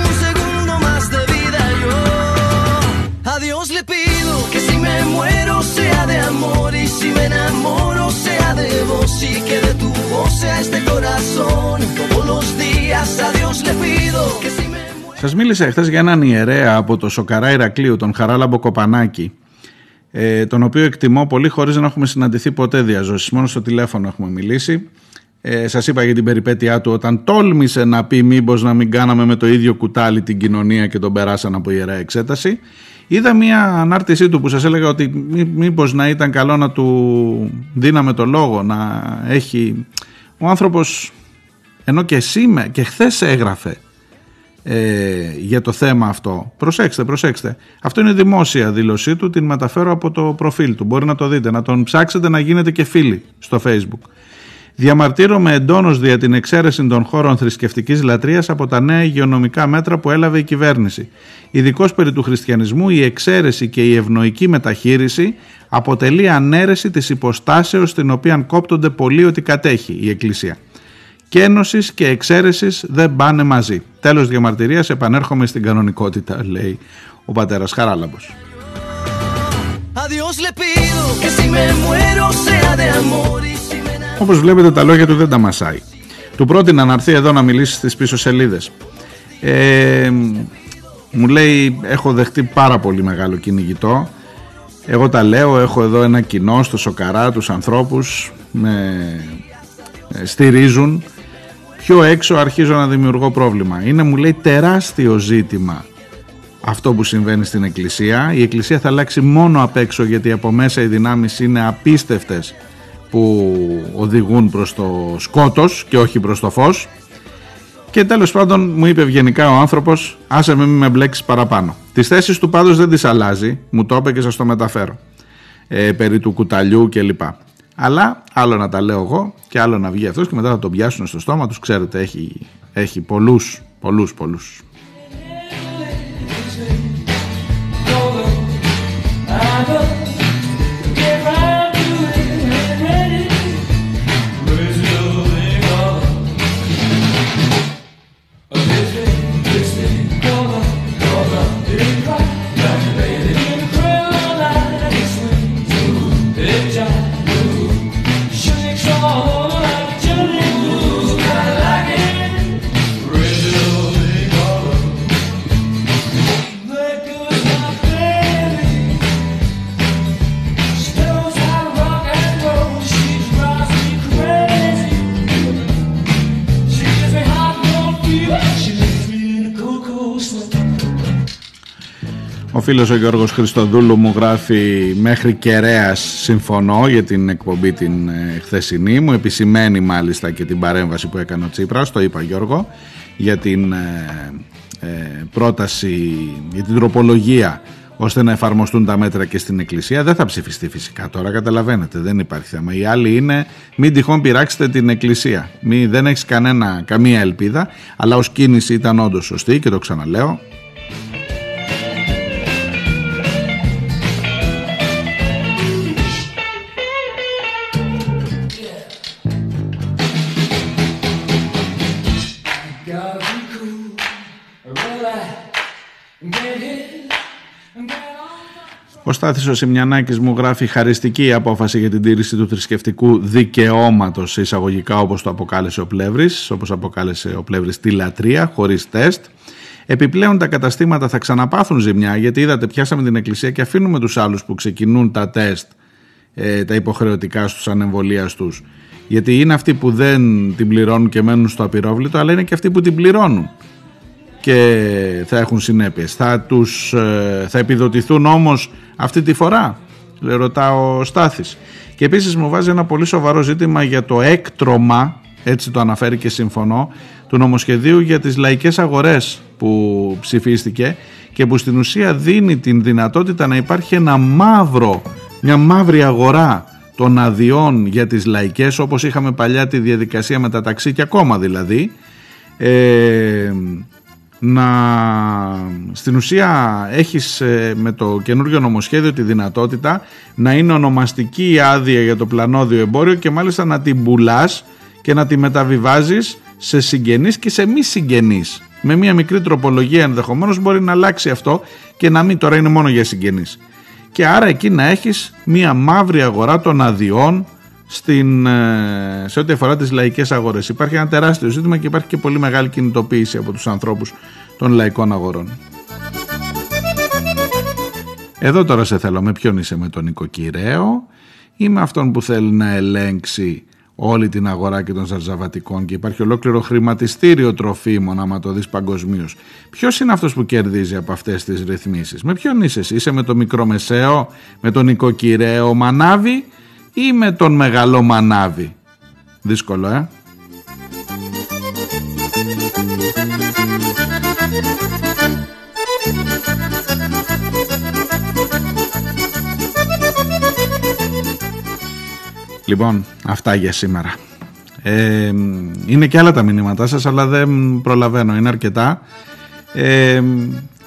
un segundo más de vida yo a Dios le pido que si me muero sea de amor y si me enamoro sea de vos y que de tu voz sea este corazón todos los días a Dios le pido que si me Σα μίλησα εχθέ για έναν ιερέα από το Σοκαρά Ηρακλείου, τον Χαράλαμπο Κοπανάκη, ε, τον οποίο εκτιμώ πολύ χωρίς να έχουμε συναντηθεί ποτέ διαζώσεις. Μόνο στο τηλέφωνο έχουμε μιλήσει. Ε, σας είπα για την περιπέτειά του όταν τόλμησε να πει μήπως να μην κάναμε με το ίδιο κουτάλι την κοινωνία και τον περάσαν από ιερά εξέταση. Είδα μια ανάρτησή του που σας έλεγα ότι μήπως να ήταν καλό να του δίναμε το λόγο, να έχει... Ο άνθρωπος, ενώ και σήμερα και χθες έγραφε ε, για το θέμα αυτό. Προσέξτε, προσέξτε. Αυτό είναι δημόσια δήλωσή του, την μεταφέρω από το προφίλ του. Μπορεί να το δείτε, να τον ψάξετε να γίνετε και φίλοι στο facebook. Διαμαρτύρομαι εντόνως δια την εξαίρεση των χώρων θρησκευτικής λατρείας από τα νέα υγειονομικά μέτρα που έλαβε η κυβέρνηση. Ειδικώς περί του χριστιανισμού, η εξαίρεση και η ευνοϊκή μεταχείριση αποτελεί ανέρεση της υποστάσεως στην οποία κόπτονται πολλοί ότι κατέχει η Εκκλησία. Κένωσης και εξαίρεσης δεν πάνε μαζί. Τέλος διαμαρτυρίας, επανέρχομαι στην κανονικότητα, λέει ο πατέρας Χαράλαμπος. Adiós le pido que si me muero sea de amor y si me enamoro Όπως βλέπετε τα λόγια του δεν τα μασάει. Του πρότεινα να έρθει εδώ να μιλήσει στις πίσω σελίδες. Ε, μου λέει έχω δεχτεί πάρα πολύ μεγάλο κυνηγητό. Εγώ τα λέω, έχω εδώ ένα κοινό στο Σοκαρά, τους ανθρώπους με ε, στηρίζουν. Πιο έξω αρχίζω να δημιουργώ πρόβλημα. Είναι μου λέει τεράστιο ζήτημα αυτό που συμβαίνει στην Εκκλησία. Η Εκκλησία θα αλλάξει μόνο απ' έξω γιατί από μέσα οι δυνάμεις είναι απίστευτες που οδηγούν προς το σκότος και όχι προς το φως. Και τέλος πάντων μου είπε ευγενικά ο άνθρωπος άσε με μην με μπλέξεις παραπάνω. Τις θέσεις του πάντως δεν τις αλλάζει, μου το είπε και σας το μεταφέρω. Ε, περί του κουταλιού κλπ. Αλλά άλλο να τα λέω εγώ και άλλο να βγει αυτός και μετά θα τον πιάσουν στο στόμα τους. Ξέρετε έχει, έχει πολλούς, πολλούς, πολλούς. Ο φίλος ο Γιώργος Χριστοδούλου μου γράφει μέχρι κεραίας συμφωνώ για την εκπομπή την ε, χθεσινή μου επισημαίνει μάλιστα και την παρέμβαση που έκανε ο Τσίπρας το είπα Γιώργο για την ε, ε, πρόταση για την τροπολογία ώστε να εφαρμοστούν τα μέτρα και στην Εκκλησία. Δεν θα ψηφιστεί φυσικά τώρα καταλαβαίνετε δεν υπάρχει θέμα. Η άλλη είναι μην τυχόν πειράξετε την Εκκλησία Μη, δεν έχεις κανένα, καμία ελπίδα αλλά ως κίνηση ήταν όντως σωστή και το ξαναλέω Ο Στάθης ο Σιμιανάκης μου γράφει χαριστική απόφαση για την τήρηση του θρησκευτικού δικαιώματος εισαγωγικά όπως το αποκάλεσε ο Πλεύρης, όπως αποκάλεσε ο Πλεύρης τη λατρεία, χωρίς τεστ. Επιπλέον τα καταστήματα θα ξαναπάθουν ζημιά γιατί είδατε πιάσαμε την εκκλησία και αφήνουμε τους άλλους που ξεκινούν τα τεστ, ε, τα υποχρεωτικά στους ανεμβολία τους. Γιατί είναι αυτοί που δεν την πληρώνουν και μένουν στο απειρόβλητο αλλά είναι και αυτοί που την πληρώνουν και θα έχουν συνέπειες. Θα, τους, ε, θα επιδοτηθούν όμως αυτή τη φορά, ρωτά ο Στάθης. Και επίσης μου βάζει ένα πολύ σοβαρό ζήτημα για το έκτρωμα, έτσι το αναφέρει και συμφωνώ, του νομοσχεδίου για τις λαϊκές αγορές που ψηφίστηκε και που στην ουσία δίνει την δυνατότητα να υπάρχει ένα μαύρο, μια μαύρη αγορά των αδειών για τις λαϊκές όπως είχαμε παλιά τη διαδικασία με τα ταξί και ακόμα δηλαδή ε, να στην ουσία έχεις ε, με το καινούργιο νομοσχέδιο τη δυνατότητα να είναι ονομαστική η άδεια για το πλανόδιο εμπόριο και μάλιστα να την πουλάς και να τη μεταβιβάζεις σε συγγενείς και σε μη συγγενείς. Με μια μικρή τροπολογία ενδεχομένως μπορεί να αλλάξει αυτό και να μην τώρα είναι μόνο για συγγενείς. Και άρα εκεί να έχεις μια μαύρη αγορά των αδειών στην, ε, σε ό,τι αφορά τις λαϊκές αγορές. Υπάρχει ένα τεράστιο ζήτημα και υπάρχει και πολύ μεγάλη κινητοποίηση από τους ανθρώπους των λαϊκών αγορών. Εδώ τώρα σε θέλω με ποιον είσαι με τον οικοκυρέο ή με αυτόν που θέλει να ελέγξει όλη την αγορά και των ζαρζαβατικών και υπάρχει ολόκληρο χρηματιστήριο τροφίμων άμα το δεις παγκοσμίως. Ποιος είναι αυτός που κερδίζει από αυτές τις ρυθμίσεις; Με ποιον είσαι εσύ; Είσαι με το μικρομεσαίο, με τον οικοκυρέο μανάβη ή με τον μεγαλό μανάβη. Δύσκολο ε. Λοιπόν, αυτά για σήμερα. Ε, είναι και άλλα τα μηνύματά σας, αλλά δεν προλαβαίνω, είναι αρκετά. Ε,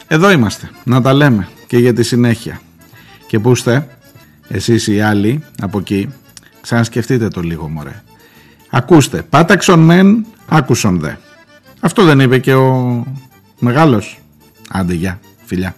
εδώ είμαστε, να τα λέμε και για τη συνέχεια. Και πού είστε, εσείς οι άλλοι από εκεί, ξανασκεφτείτε το λίγο μωρέ. Ακούστε, πάταξον μεν, άκουσον δε. Αυτό δεν είπε και ο μεγάλος. Άντε γεια, φιλιά.